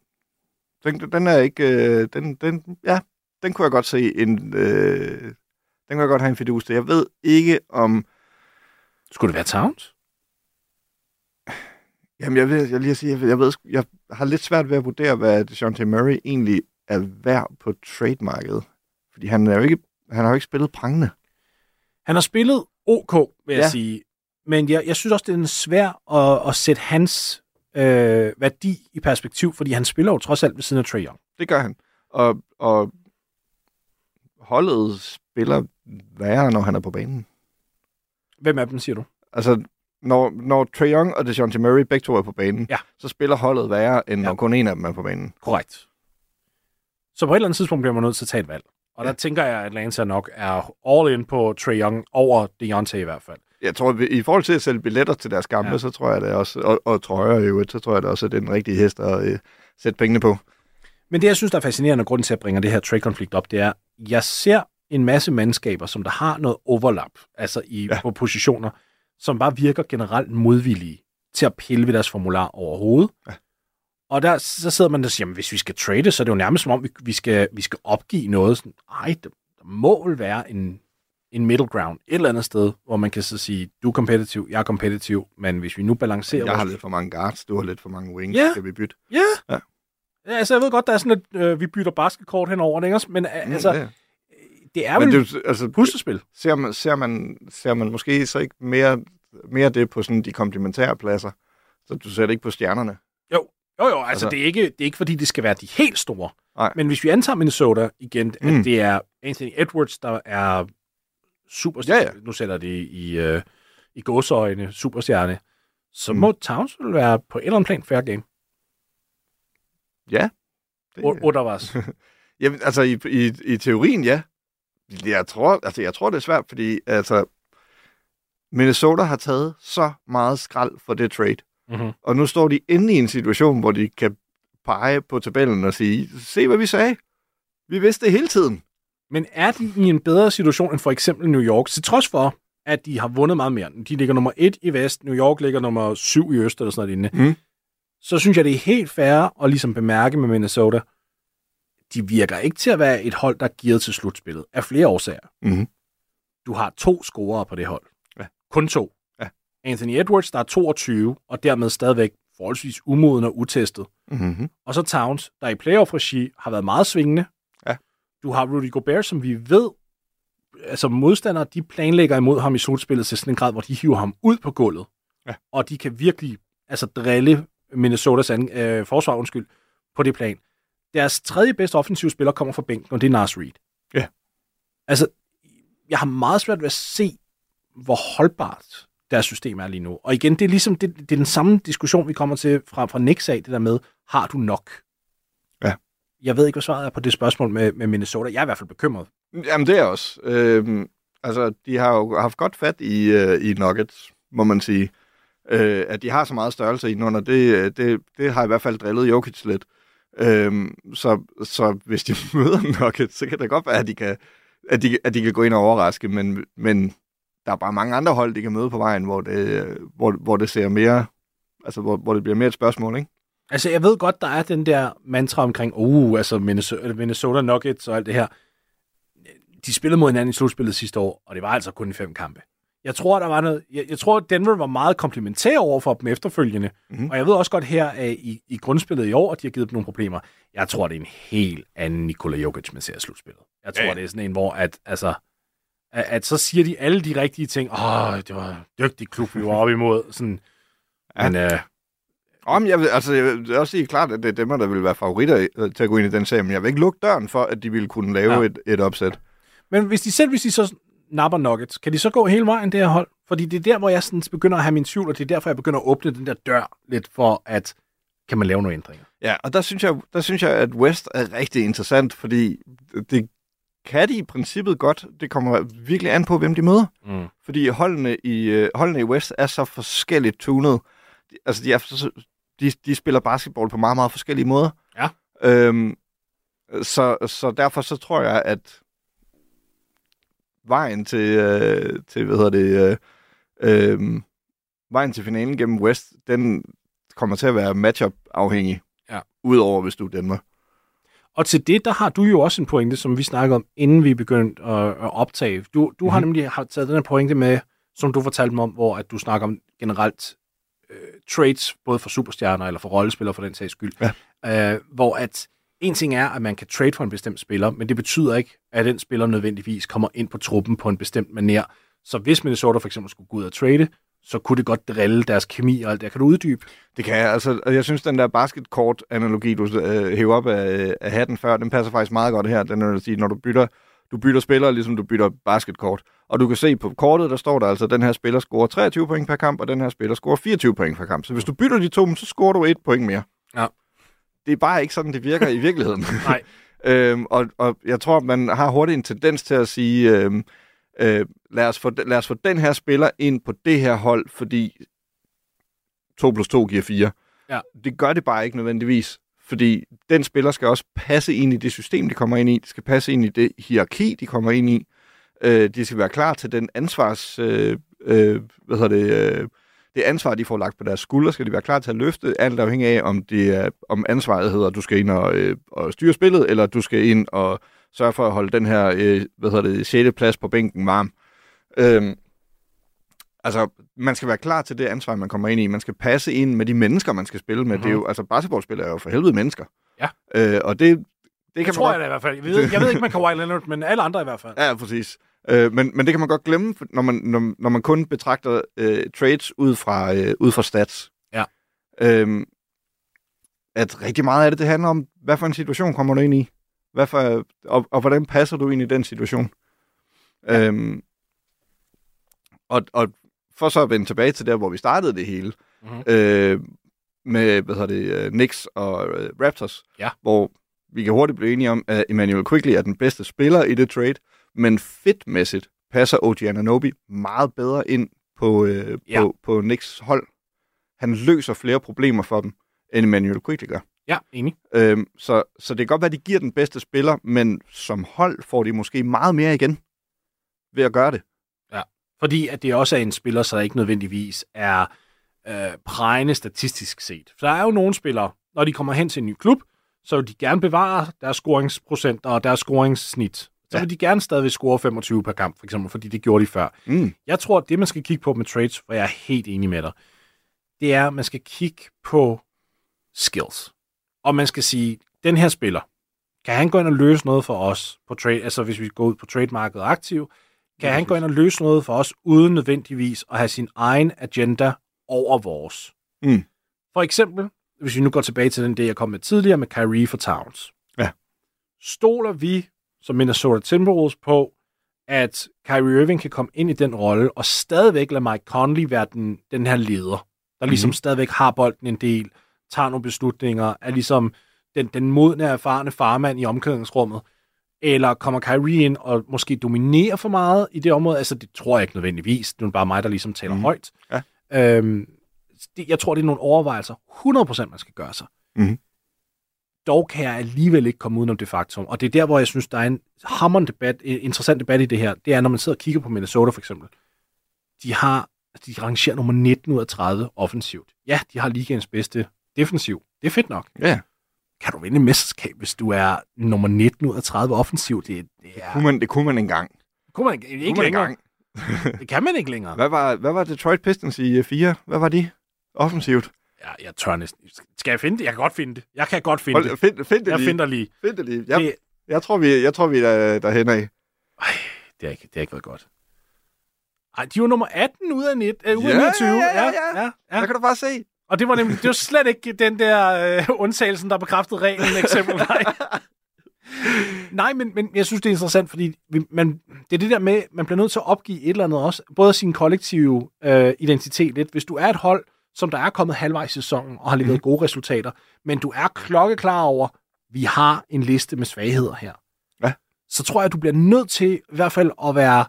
Den, den er ikke... Øh, den, den, ja, den kunne jeg godt se en... Øh, den kunne jeg godt have en fidus til. Jeg ved ikke om... Skulle det være Towns? Jamen, jeg vil jeg lige at sige, jeg, ved, jeg, ved, jeg har lidt svært ved at vurdere, hvad DeJounte Murray egentlig er værd på trademarkedet. Fordi han, er jo ikke, han har jo ikke spillet prangende. Han har spillet OK, vil jeg Ja. sige. Men jeg, jeg synes også, det er svært at, at sætte hans øh, værdi i perspektiv, fordi han spiller jo trods alt ved siden af Trae Young. Det gør han. Og, og holdet spiller værre, når han er på banen. Hvem af dem, siger du? Altså, når, når Trae Young og DeJounte Murray begge to er på banen, Ja. så spiller holdet værre, end Ja. når kun en af dem er på banen. Korrekt. Så på et eller andet tidspunkt bliver man nødt til at tage et valg. Og ja. der tænker jeg, at Atlanta nok er all in på Trae Young over Deontay i hvert fald. Jeg tror, i forhold til at sælge billetter til deres kampe, ja. Så tror jeg det også, og, og trøjer i øvrigt, så tror jeg det også, at det er den rigtige hest at øh, sætte pengene på. Men det, jeg synes, der er fascinerende, og grunden til at bringe det her trade-konflikt op, det er, jeg ser en masse mandskaber, som der har noget overlap, altså i, ja. på positioner, som bare virker generelt modvillige til at pille ved deres formular overhovedet. Ja. Og der, så sidder man der og siger, jamen, hvis vi skal trade, så er det jo nærmest som om, vi, vi, skal, vi skal opgive noget. Sådan, Ej, der, der må vel være en, en middle ground et eller andet sted, hvor man kan så sige, du er kompetitiv, jeg er kompetitiv, men hvis vi nu balancerer... Jeg har vores- lidt for mange guards, du har lidt for mange wings. Ja. Skal vi bytte? Ja. Ja. ja. Altså, jeg ved godt, der er sådan et, øh, vi bytter basketkort henover, ikke? Men øh, altså, ja. Det er Men vel det, altså, puslespil. ser, man, ser, man, ser man måske så ikke mere, mere det på sådan de komplementære pladser, så du ser det ikke på stjernerne. Jo, jo, jo altså, Altså- det, er ikke, det er ikke, fordi det skal være de helt store. Nej. Men hvis vi antager Minnesota igen, at Mm. det er Anthony Edwards, der er superstjerne, Ja, ja. nu sætter det i, øh, i gåseøjne, superstjerne, så Mm. må Towns vel være på et eller andet plan fair game. Ja. Det, O- was? Jamen, altså i, i, i teorien, ja. Jeg tror, altså, jeg tror, det er svært, fordi altså, Minnesota har taget så meget skrald for det trade. Mhm. Og nu står de inde i en situation, hvor de kan pege på tabellen og sige, se hvad vi sagde. Vi vidste det hele tiden. Men er de i en bedre situation end for eksempel New York, til trods for, at de har vundet meget mere? De ligger nummer et i vest, New York ligger nummer syv i øst, eller sådan noget lignende. Mm. Så synes jeg, det er helt fair at ligesom bemærke med Minnesota, de virker ikke til at være et hold, der er gearet til slutspillet, af flere årsager. Mhm. Du har to scorere på det hold. Ja. Kun to. Ja. Anthony Edwards, der er 22, og dermed stadigvæk forholdsvis umoden og utestet. Mm-hmm. Og så Towns, der i playoff-regi har været meget svingende. Ja. Du har Rudy Gobert, som vi ved, altså modstandere, de planlægger imod ham i slutspillet til sådan en grad, hvor de hiver ham ud på gulvet. Ja. Og de kan virkelig altså drille Minnesotas an, øh, forsvar, undskyld, på det plan. Deres tredje bedste offensive spiller kommer fra bænken, og det er Nars Reed. Ja. Altså, jeg har meget svært ved at se, hvor holdbart deres system er lige nu. Og igen, det er ligesom det, det er den samme diskussion, vi kommer til fra, fra Knicks af, det der med, har du nok? Ja. Jeg ved ikke, hvad svaret er på det spørgsmål med, med Minnesota. Jeg er i hvert fald bekymret. Jamen, det er også. Øhm, altså, de har jo haft godt fat i, øh, i Nuggets, må man sige. Øh, at de har så meget størrelse indenunder, det, det, det har i hvert fald drillet Jokic lidt. Øhm, så, så hvis de møder Nuggets, så kan det godt være, at de kan, at de, at de kan gå ind og overraske, men, men der er bare mange andre hold, de kan møde på vejen, hvor det, hvor, hvor det ser mere, altså hvor, hvor det bliver mere et spørgsmål, ikke? Altså, jeg ved godt, der er den der mantra omkring, uh, altså Minnesota, Minnesota Nuggets og alt det her. De spillede mod hinanden i slutspillet sidste år, og det var altså kun fem kampe. Jeg tror, der var noget, jeg, jeg tror, Denver var meget komplementær over for dem efterfølgende. Mhm. Mm-hmm. Og jeg ved også godt her at i, i grundspillet i år, at de har givet dem nogle problemer. Jeg tror, det er en helt anden Nikola Jokic, man ser i slutspillet. Jeg tror, Ja, det er sådan en, hvor at, altså, at, at så siger de alle de rigtige ting. Åh, det var en dygtig klub, vi var oppe imod. Sådan, Ja. Men øh, Om jeg vil, altså, jeg vil også sige klart, at det er dem, der vil være favoritter øh, til at gå ind i den sag, men jeg vil ikke lukke døren for, at de ville kunne lave ja. et, et opsæt. Men hvis de selv, hvis de så napper Nuggets, kan de så gå hele vejen, det her hold? Fordi det er der, hvor jeg sådan begynder at have min tvivl, og det er derfor, jeg begynder at åbne den der dør lidt for, at kan man lave nogle ændringer. Ja, og der synes, jeg, der synes jeg, at West er rigtig interessant, fordi det kan de i princippet godt. Det kommer virkelig an på, hvem de møder. Mm. Fordi holdene i, øh, holdene i West er så forskelligt tunet. Altså, de, er, så- de, de spiller basketball på meget, meget forskellige måder. Ja. Øhm, så, så derfor så tror jeg, at vejen til, øh, til hvad hedder det, øh, øh, vejen til finalen gennem West, den kommer til at være matchup-afhængig. Ja. Udover hvis du er Danmark. Og til det, der har du jo også en pointe, som vi snakkede om, inden vi begyndte at, at optage. Du, du mm-hmm. har nemlig har taget den her pointe med, som du fortalte mig om, hvor at du snakker om generelt øh, trades, både for superstjerner eller for rollespillere for den sags skyld. Ja. Øh, hvor at en ting er, at man kan trade for en bestemt spiller, men det betyder ikke, at den spiller nødvendigvis kommer ind på truppen på en bestemt manér. Så hvis Minnesota for eksempel skulle gå ud og trade, så kunne det godt drille deres kemi og alt det. Kan du uddybe? Det kan jeg. Altså, og jeg synes, den der basketkort-analogi, du øh, hæver op af, af hatten før, den passer faktisk meget godt her. Den er at sige, når du bytter, du bytter spillere, ligesom du bytter basketkort. Og du kan se på kortet, der står der altså, at den her spiller scorer 23 point per kamp, og den her spiller scorer 24 point per kamp. Så hvis du bytter de to, så scorer du et point mere. Ja. Det er bare ikke sådan, det virker i virkeligheden. Nej. øhm, og, og jeg tror, man har hurtigt en tendens til at sige, øhm, øh, lad, os få, lad os få den her spiller ind på det her hold, fordi 2 plus 2 giver 4. Ja. Det gør det bare ikke nødvendigvis, fordi den spiller skal også passe ind i det system, de kommer ind i. Det skal passe ind i det hierarki, de kommer ind i. Øh, de skal være klar til den ansvars... Øh, øh, hvad hedder det... Øh, det ansvar, de får lagt på deres skuldre, skal de være klar til at løfte, alt afhængig af, om, det er, om ansvaret hedder, at du skal ind og, øh, og styre spillet, eller du skal ind og sørge for at holde den her, øh, hvad hedder det, 6. plads på bænken varm. Øhm, altså, man skal være klar til det ansvar, man kommer ind i. Man skal passe ind med de mennesker, man skal spille med. Mm-hmm. Det er jo, altså, basketballspillere er jo for helvede mennesker. Ja. Øh, og det, det kan tror man jeg godt, da i hvert fald. Jeg ved, jeg ved ikke, man kan White Leonard, men alle andre i hvert fald. Ja, præcis. Øh, men, men det kan man godt glemme, når man, når, når man kun betragter øh, trades ud fra, øh, ud fra stats. Ja. Øhm, at rigtig meget af det, det handler om, hvad for en situation kommer du ind i? Hvad for, og, og hvordan passer du ind i den situation? Ja. Øhm, og, og for så at vende tilbage til der, hvor vi startede det hele, Mhm. øh, med, hvad hedder det, øh, Knicks og øh, Raptors, Ja. hvor vi kan hurtigt blive enige om, at Emmanuel Quigley er den bedste spiller i det trade, Men fitmæssigt passer OG Ananobi meget bedre ind på, øh, Ja. på, på Knicks hold. Han løser flere problemer for dem, end Emmanuel Quigley gør. Ja, enig. Øhm, så, så det kan godt være, at de giver den bedste spiller, men som hold får de måske meget mere igen ved at gøre det. Fordi at det også er en spiller, så der ikke nødvendigvis er øh, prægende statistisk set. For der er jo nogle spillere, når de kommer hen til en ny klub, så vil de gerne bevare deres scoringsprocenter og deres scoringssnit. Så Ja. vil de gerne stadigvæk score 25 per kamp, for eksempel, fordi det gjorde de før. Mm. Jeg tror, at det, man skal kigge på med trades, for jeg er helt enig med dig, det er, at man skal kigge på skills. Og man skal sige, den her spiller, kan han gå ind og løse noget for os på trade, altså hvis vi går ud på trademarkedet aktiv, kan han gå ind og løse noget for os, uden nødvendigvis at have sin egen agenda over vores. Mm. For eksempel, hvis vi nu går tilbage til den, det jeg kom med tidligere med Kyrie for Towns. Ja. Stoler vi som Minnesota Timberwolves på, at Kyrie Irving kan komme ind i den rolle, og stadigvæk lade Mike Conley være den, den her leder, der ligesom mm-hmm. stadigvæk har bolden en del, tager nogle beslutninger, er ligesom den, den modne, erfarne farmand i omklædningsrummet, eller kommer Kyrie ind og måske dominerer for meget i det område? Altså, det tror jeg ikke nødvendigvis. Det er bare mig, der ligesom taler mm. Højt. Ja. Øhm, det, jeg tror, det er nogle overvejelser, 100% man skal gøre sig. Mhm. Dog kan jeg alligevel ikke komme udenom det faktum. Og det er der, hvor jeg synes, der er en hammerende debat, en interessant debat i det her. Det er, når man sidder og kigger på Minnesota for eksempel. De har, de rangerer nummer 19 ud af 30 offensivt. Ja, de har ligaens bedste defensiv. Det er fedt nok. Ja, Kan du vinde mesterskab, hvis du er nummer 19 ud af 30 offensivt? Det, det, er, kunne man, det kunne man engang. kunne man ikke, ikke Kunne man længere. engang. Det kan man ikke længere. Hvad var, hvad var Detroit Pistons i 4? Hvad var de? Offensivt. Ja, jeg tør næsten. Skal jeg finde det? Jeg kan godt finde det. Jeg kan godt finde Hold, det. find, find det Jeg lige. finder lige. Find det lige. Jeg, Det, jeg, tror, vi, jeg tror, vi er derhen af. ej, det har ikke, det har ikke været godt. Ej, de var nummer 18 ud af, 19, øh, ud af Ja, 29. ja, ja, ja. ja, ja. Der kan du bare se. Og det var nemlig, det var slet ikke den der øh, undtagelsen, der bekræftede reglen, eksempel. Nej, Nej men, men jeg synes, det er interessant, fordi vi, man, det er det der med, man bliver nødt til at opgive et eller andet også, både sin kollektive øh, identitet lidt. Hvis du er et hold, som der er kommet halvvejs i sæsonen og har leveret mm. gode resultater, men du er klokkeklar over, vi har en liste med svagheder her. Ja. Så tror jeg, at du bliver nødt til i hvert fald at være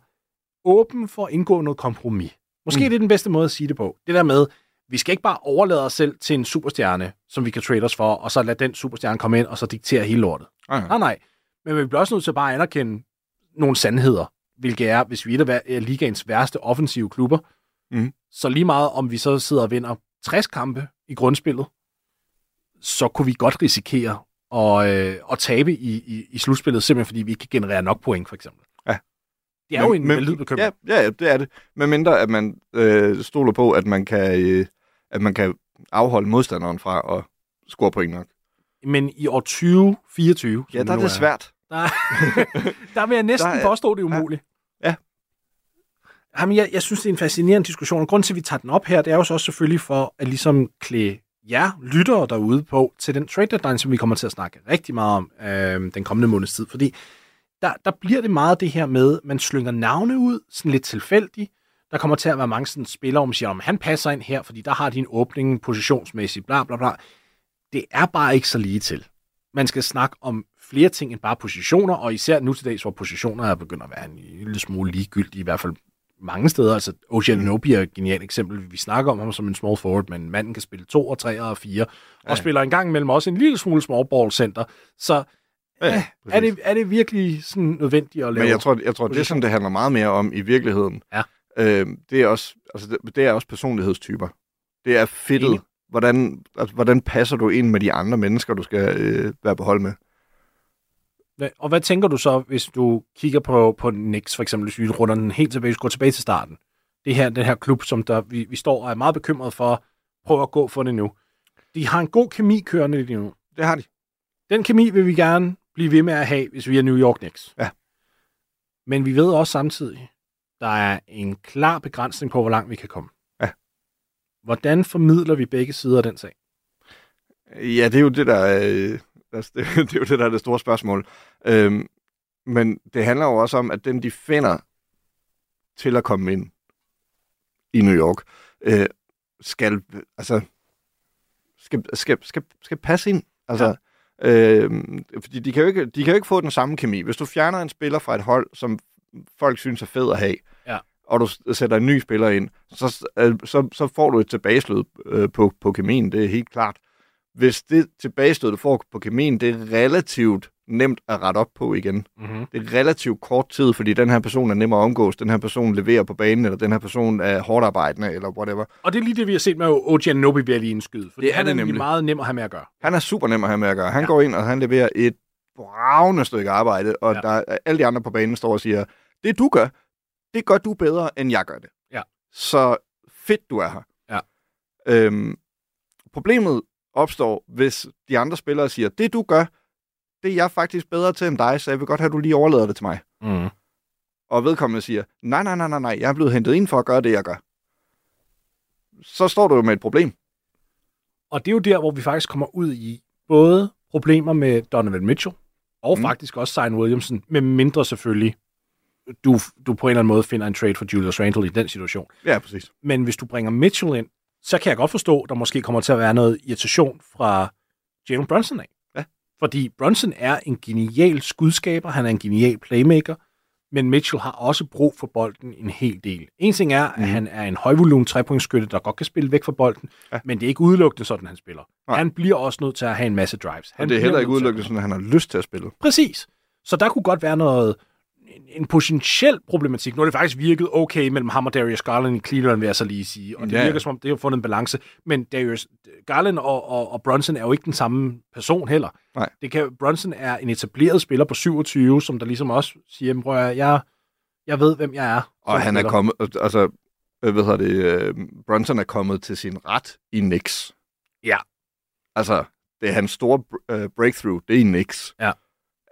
åben for at indgå noget kompromis. Måske mm. det er den bedste måde at sige det på. Det der med, vi skal ikke bare overlade os selv til en superstjerne, som vi kan trade os for, og så lade den superstjerne komme ind og så diktere hele lortet. Okay. Nej, nej. Men vi bliver også nødt til at bare anerkende nogle sandheder, hvilket er, hvis vi er et af er ligaens værste offensive klubber, Mhm. så lige meget om vi så sidder og vinder 60 kampe i grundspillet, så kunne vi godt risikere at, øh, at tabe i, i, i slutspillet, simpelthen fordi vi ikke kan generere nok point, for eksempel. Ja. Det er jo en valid bekymring. Ja, ja, det er det. Men mindre, at man øh, stoler på, at man kan, øh, at man kan afholde modstanderen fra at score point nok. Men i år 2024, Ja, der er det svært. Der, der vil jeg næsten Der er- påstå, det er umuligt. Ja. Jamen, jeg, jeg synes, det er en fascinerende diskussion, og grunden til, at vi tager den op her, det er jo så også selvfølgelig for at ligesom klæde jer lyttere derude på til den trade deadline, som vi kommer til at snakke rigtig meget om øh, den kommende måneds tid. Fordi der, der bliver det meget det her med, man slynger navne ud, sådan lidt tilfældigt. Der kommer til at være mange sådan spillere, om siger, om han passer ind her, fordi der har de en åbning positionsmæssigt, bla bla bla. Det er bare ikke så lige til. Man skal snakke om flere ting end bare positioner, og især nu til dags, hvor positioner er begyndt at være en lille smule ligegyldige, i hvert fald mange steder. Altså, Ocean Anobi er et genialt eksempel. Vi snakker om ham som en small forward, men manden kan spille to og tre og fire, og Ja. spiller en gang imellem også en lille smule small ball center. Så Ja, ja, er, det, er det virkelig sådan nødvendigt at lave? Men jeg tror, jeg tror det, som det handler meget mere om i virkeligheden, Ja. øh, det, er også, altså det, det er også personlighedstyper. Det er fedtet. Hvordan, altså, hvordan passer du ind med de andre mennesker, du skal øh, være på hold med? Hvad- Og hvad tænker du så, hvis du kigger på, på Knicks, for eksempel, hvis vi runder den helt tilbage, hvis vi går tilbage til starten? Det her, den her klub, som der, vi, vi står og er meget bekymret for, prøver at gå for det nu. De har en god kemi kørende lige nu. Det har de. Den kemi vil vi gerne blive ved med at have, hvis vi er New York Knicks. Ja. Men vi ved også samtidig, der er en klar begrænsning på, hvor langt vi kan komme. Ja. Hvordan formidler vi begge sider af den sag? Ja, det er jo det, der er, øh, altså, det, det er jo det, der er det store spørgsmål. Øhm, men det handler jo også om, at dem, de finder til at komme ind i New York, øh, skal, altså, skal, skal, skal, skal passe ind. Altså, ja. øh, fordi de kan, jo ikke, de kan jo ikke få den samme kemi. Hvis du fjerner en spiller fra et hold, som folk synes er fed at have, Ja. og du sætter en ny spiller ind, så, øh, så, så får du et tilbagestød øh, på, på kemien, det er helt klart. Hvis det tilbagestød, du får på kemien, det er relativt nemt at rette op på igen. Mm-hmm. Det er relativt kort tid, fordi den her person er nem at omgås, den her person leverer på banen, eller den her person er hårdt arbejdende, eller whatever. Og det er lige det, vi har set med Anunoby ved at lige indskyde. For Det er han det er nemlig nemlig. meget nem at have med at gøre. Han er super nem at have med at gøre. Han Ja. går ind, og han leverer et bravende stykke arbejde, og ja. der, alle de andre på banen står og siger, det du gør, det gør du bedre, end jeg gør det. Ja. Så fedt, du er her. Ja. Øhm, problemet opstår, hvis de andre spillere siger, det du gør, det er jeg faktisk bedre til end dig, så jeg vil godt have, at du lige overlader det til mig. Mm. Og vedkommende siger, nej, nej, nej, nej, nej, jeg er blevet hentet ind for at gøre det, jeg gør. Så står du jo med et problem. Og det er jo der, hvor vi faktisk kommer ud i både problemer med Donovan Mitchell, og mm. Faktisk også Zion Williamson, med mindre selvfølgelig, du, du på en eller anden måde finder en trade for Julius Randle i den situation. Ja, præcis. Men hvis du bringer Mitchell ind, så kan jeg godt forstå, at der måske kommer til at være noget irritation fra Jalen Brunson af. Ja. Fordi Brunson er en genial skudskaber, han er en genial playmaker, men Mitchell har også brug for bolden en hel del. En ting er, at Mhm. han er en højvolumen trepointsskytte, der godt kan spille væk fra bolden, ja. Men det er ikke udelukkende sådan, han spiller. Nej. Han bliver også nødt til at have en masse drives. Han Og det er heller ikke udelukkende sådan, at han har lyst til at spille. Præcis. Så der kunne godt være noget, en, en potentiel problematik. Nu har det faktisk virket okay mellem ham og Darius Garland i Cleveland, vil jeg så lige sige. Og det Ja. virker som om, det har fundet en balance. Men Darius Garland og, og, og Brunson er jo ikke den samme person heller. Nej. Det kan, Brunson er en etableret spiller på 27, som der ligesom også siger, prøv at, jeg, jeg ved, hvem jeg er. Og han er spiller." kommet, altså, øh, hvad hedder det, øh, Brunson er kommet til sin ret i Knicks. Ja. Altså, det er hans store øh, breakthrough, det er i Knicks. Ja.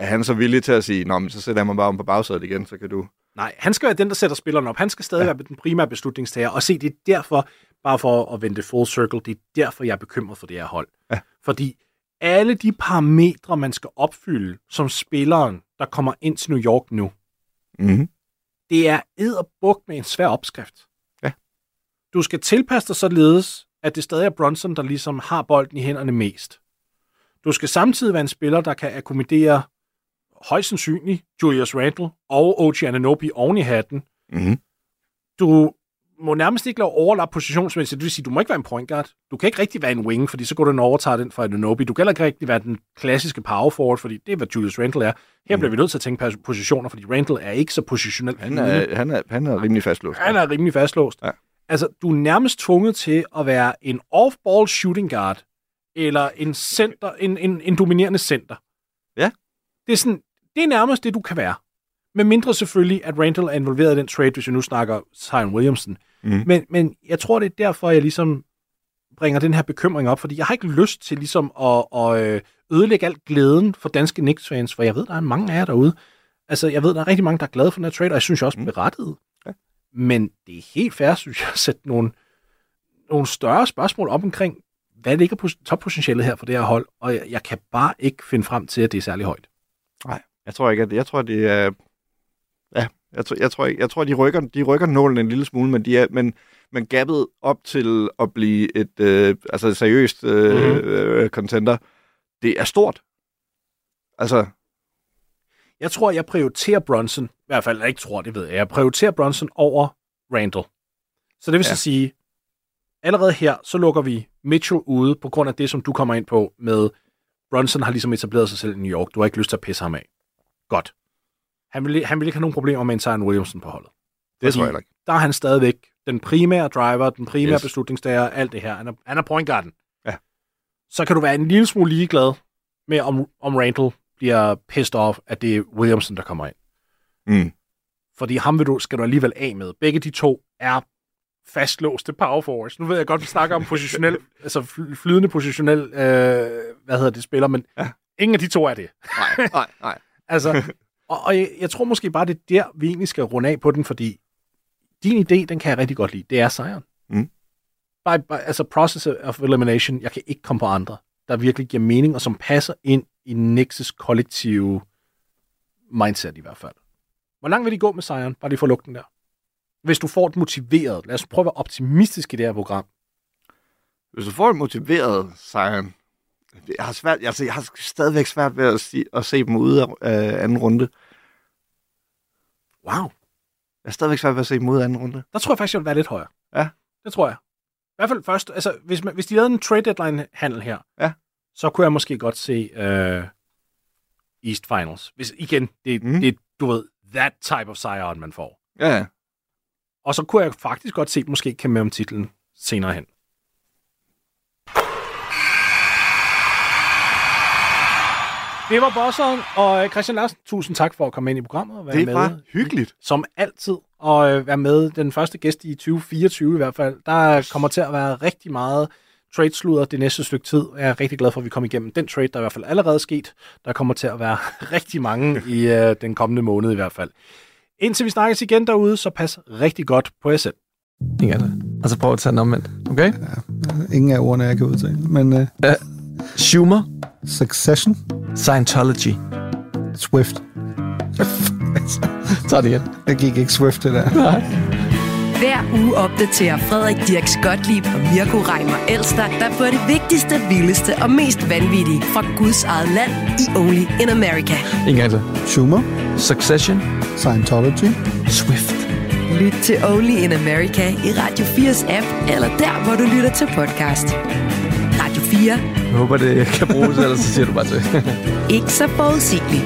Er han så villig til at sige, nå, men så sætter jeg mig bare om på bagsædet igen, så kan du... Nej, han skal være den, der sætter spilleren op. Han skal stadig ja. Være den primære beslutningstager. Og se, det er derfor, bare for at vende full circle, det er derfor, jeg er bekymret for det her hold. Ja. Fordi alle de parametre, man skal opfylde som spilleren, der kommer ind til New York nu, Mm-hmm. det er edderbuk med en svær opskrift. Ja. Du skal tilpasse dig således, at det stadig er Bronson, der ligesom har bolden i hænderne mest. Du skal samtidig være en spiller, der kan akkommodere højst sandsynligt Julius Randle og OG Ananobi oven i hatten. Mm-hmm. Du må nærmest ikke lave overlap positionsmæssigt. Det vil sige, du må ikke være en point guard. Du kan ikke rigtig være en wing, fordi så går du og overtager den fra Ananobi. Du kan heller ikke rigtig være den klassiske power forward, fordi det er, hvad Julius Randle er. Her mm. bliver vi nødt til at tænke på positioner, fordi Randle er ikke så positionelt. Han, er, han, er, han er rimelig fastlåst. Han er rimelig fastlåst. Ja. Altså, du er nærmest tvunget til at være en off-ball shooting guard, eller en, center, en, en, en dominerende center. Ja. Det er, sådan, det er nærmest det, du kan være. Med mindre selvfølgelig, at Randall er involveret i den trade, hvis vi nu snakker Zion Williamson. Mhm. Men, men jeg tror, det er derfor, jeg ligesom bringer den her bekymring op, fordi jeg har ikke lyst til ligesom at, at øh, ødelægge alt glæden for danske Knicks-fans, for jeg ved, der er mange af jer derude. Altså, jeg ved, der er rigtig mange, der er glade for den her trade, og jeg synes også Mm. berettiget. Ja. Men det er helt fair, synes jeg, at sætte nogle, nogle større spørgsmål op omkring, hvad ligger på toppotentialet her for det her hold, og jeg, jeg kan bare ikke finde frem til, at det er særlig højt. Nej, jeg tror ikke, at jeg tror, det er... Ja, jeg tror, jeg tror, ikke, jeg tror de, rykker, de rykker nålen en lille smule, men, de er, men, men gappet op til at blive et øh, altså et seriøst øh, Mhm. mm-hmm. øh, contender, det er stort. Altså, Jeg tror, jeg prioriterer Bronson, i hvert fald jeg ikke tror, det ved jeg, jeg prioriterer Bronson over Randall. Så det vil. Ja. så sige, allerede her, så lukker vi Mitchell ude, på grund af det, som du kommer ind på med, Bronson har ligesom etableret sig selv i New York. Du har ikke lyst til at pisse ham af. Godt. Han vil, han vil ikke have nogen problemer med en Zion Williamson på holdet. det tror jeg ikke. Der er han stadigvæk den primære driver, den primære yes. Beslutningstager, alt det her. Han er, han er point guarden. Ja. Så kan du være en lille smule ligeglad med, om, om Randall bliver pissed off, at det er Williamson, der kommer ind. Mm. Fordi ham vil du, skal du alligevel af med. Begge de to er fastlåste power forwards. Nu ved jeg godt, vi snakker om positionel, altså fly- flydende positionel, øh, hvad hedder det, spiller, men ja. ingen af de to er det. Nej, nej, nej. Altså, og, og jeg, jeg tror måske bare, det er der, vi egentlig skal runde af på den, fordi din idé, den kan jeg rigtig godt lide. Det er sejren. Mm. By, by, altså process of elimination, jeg kan ikke komme på andre, der virkelig giver mening, og som passer ind i Nixes kollektive mindset i hvert fald. Hvor langt vil de gå med sejren? Bare lige for lugten der. Hvis du får det motiveret, lad os prøve at være optimistisk i det her program. Hvis du får en motiveret Zion, jeg har, svært, altså, jeg har stadigvæk svært ved at, sige, at se dem ude af øh, anden runde. Wow. Jeg er stadigvæk svært ved at se mod anden runde. Der tror jeg faktisk, jeg vil være lidt højere. Ja. Det tror jeg. I hvert fald først, altså hvis, man, hvis de lavede en trade deadline handel her, Ja. så kunne jeg måske godt se uh, East Finals. Hvis igen, det, mm. Det du ved, that type of sejren, man får. Ja, ja. Og så kunne jeg faktisk godt se, måske kan med om titlen senere hen. Det var bosseren, og øh, Christian Larsen, tusind tak for at komme ind i programmet og være Det med. var hyggeligt. Som altid, og øh, være med den første gæst i 2024 i hvert fald. Der kommer til at være rigtig meget trade-sludder det næste stykke tid. Jeg er rigtig glad for, at vi kom igennem den trade, der er i hvert fald allerede sket. Der kommer til at være rigtig mange i øh, den kommende måned i hvert fald. Indtil vi snakkes igen derude, så pas rigtig godt på jer selv. Ikke andet. Og så prøv at tage den omvendt. Okay? Ingen af ordene, jeg kan udtale. Men uh, Schumer. Succession, Scientology. Swift. Tag det igen. Jeg gik ikke Swift det der. Hver uge opdaterer Frederik Dirks Gottlieb og Mirko Reimer Elster, der får det vigtigste, vildeste og mest vanvittige fra Guds eget land i Only in America. En gang til. Schumer, Succession. Scientology. Swift. Lyt til Only in America i Radio 4's app, eller der, hvor du lytter til podcast. Radio 4. Jeg håber, det kan bruges, ellers så siger du bare til. Ikke så forudsigeligt.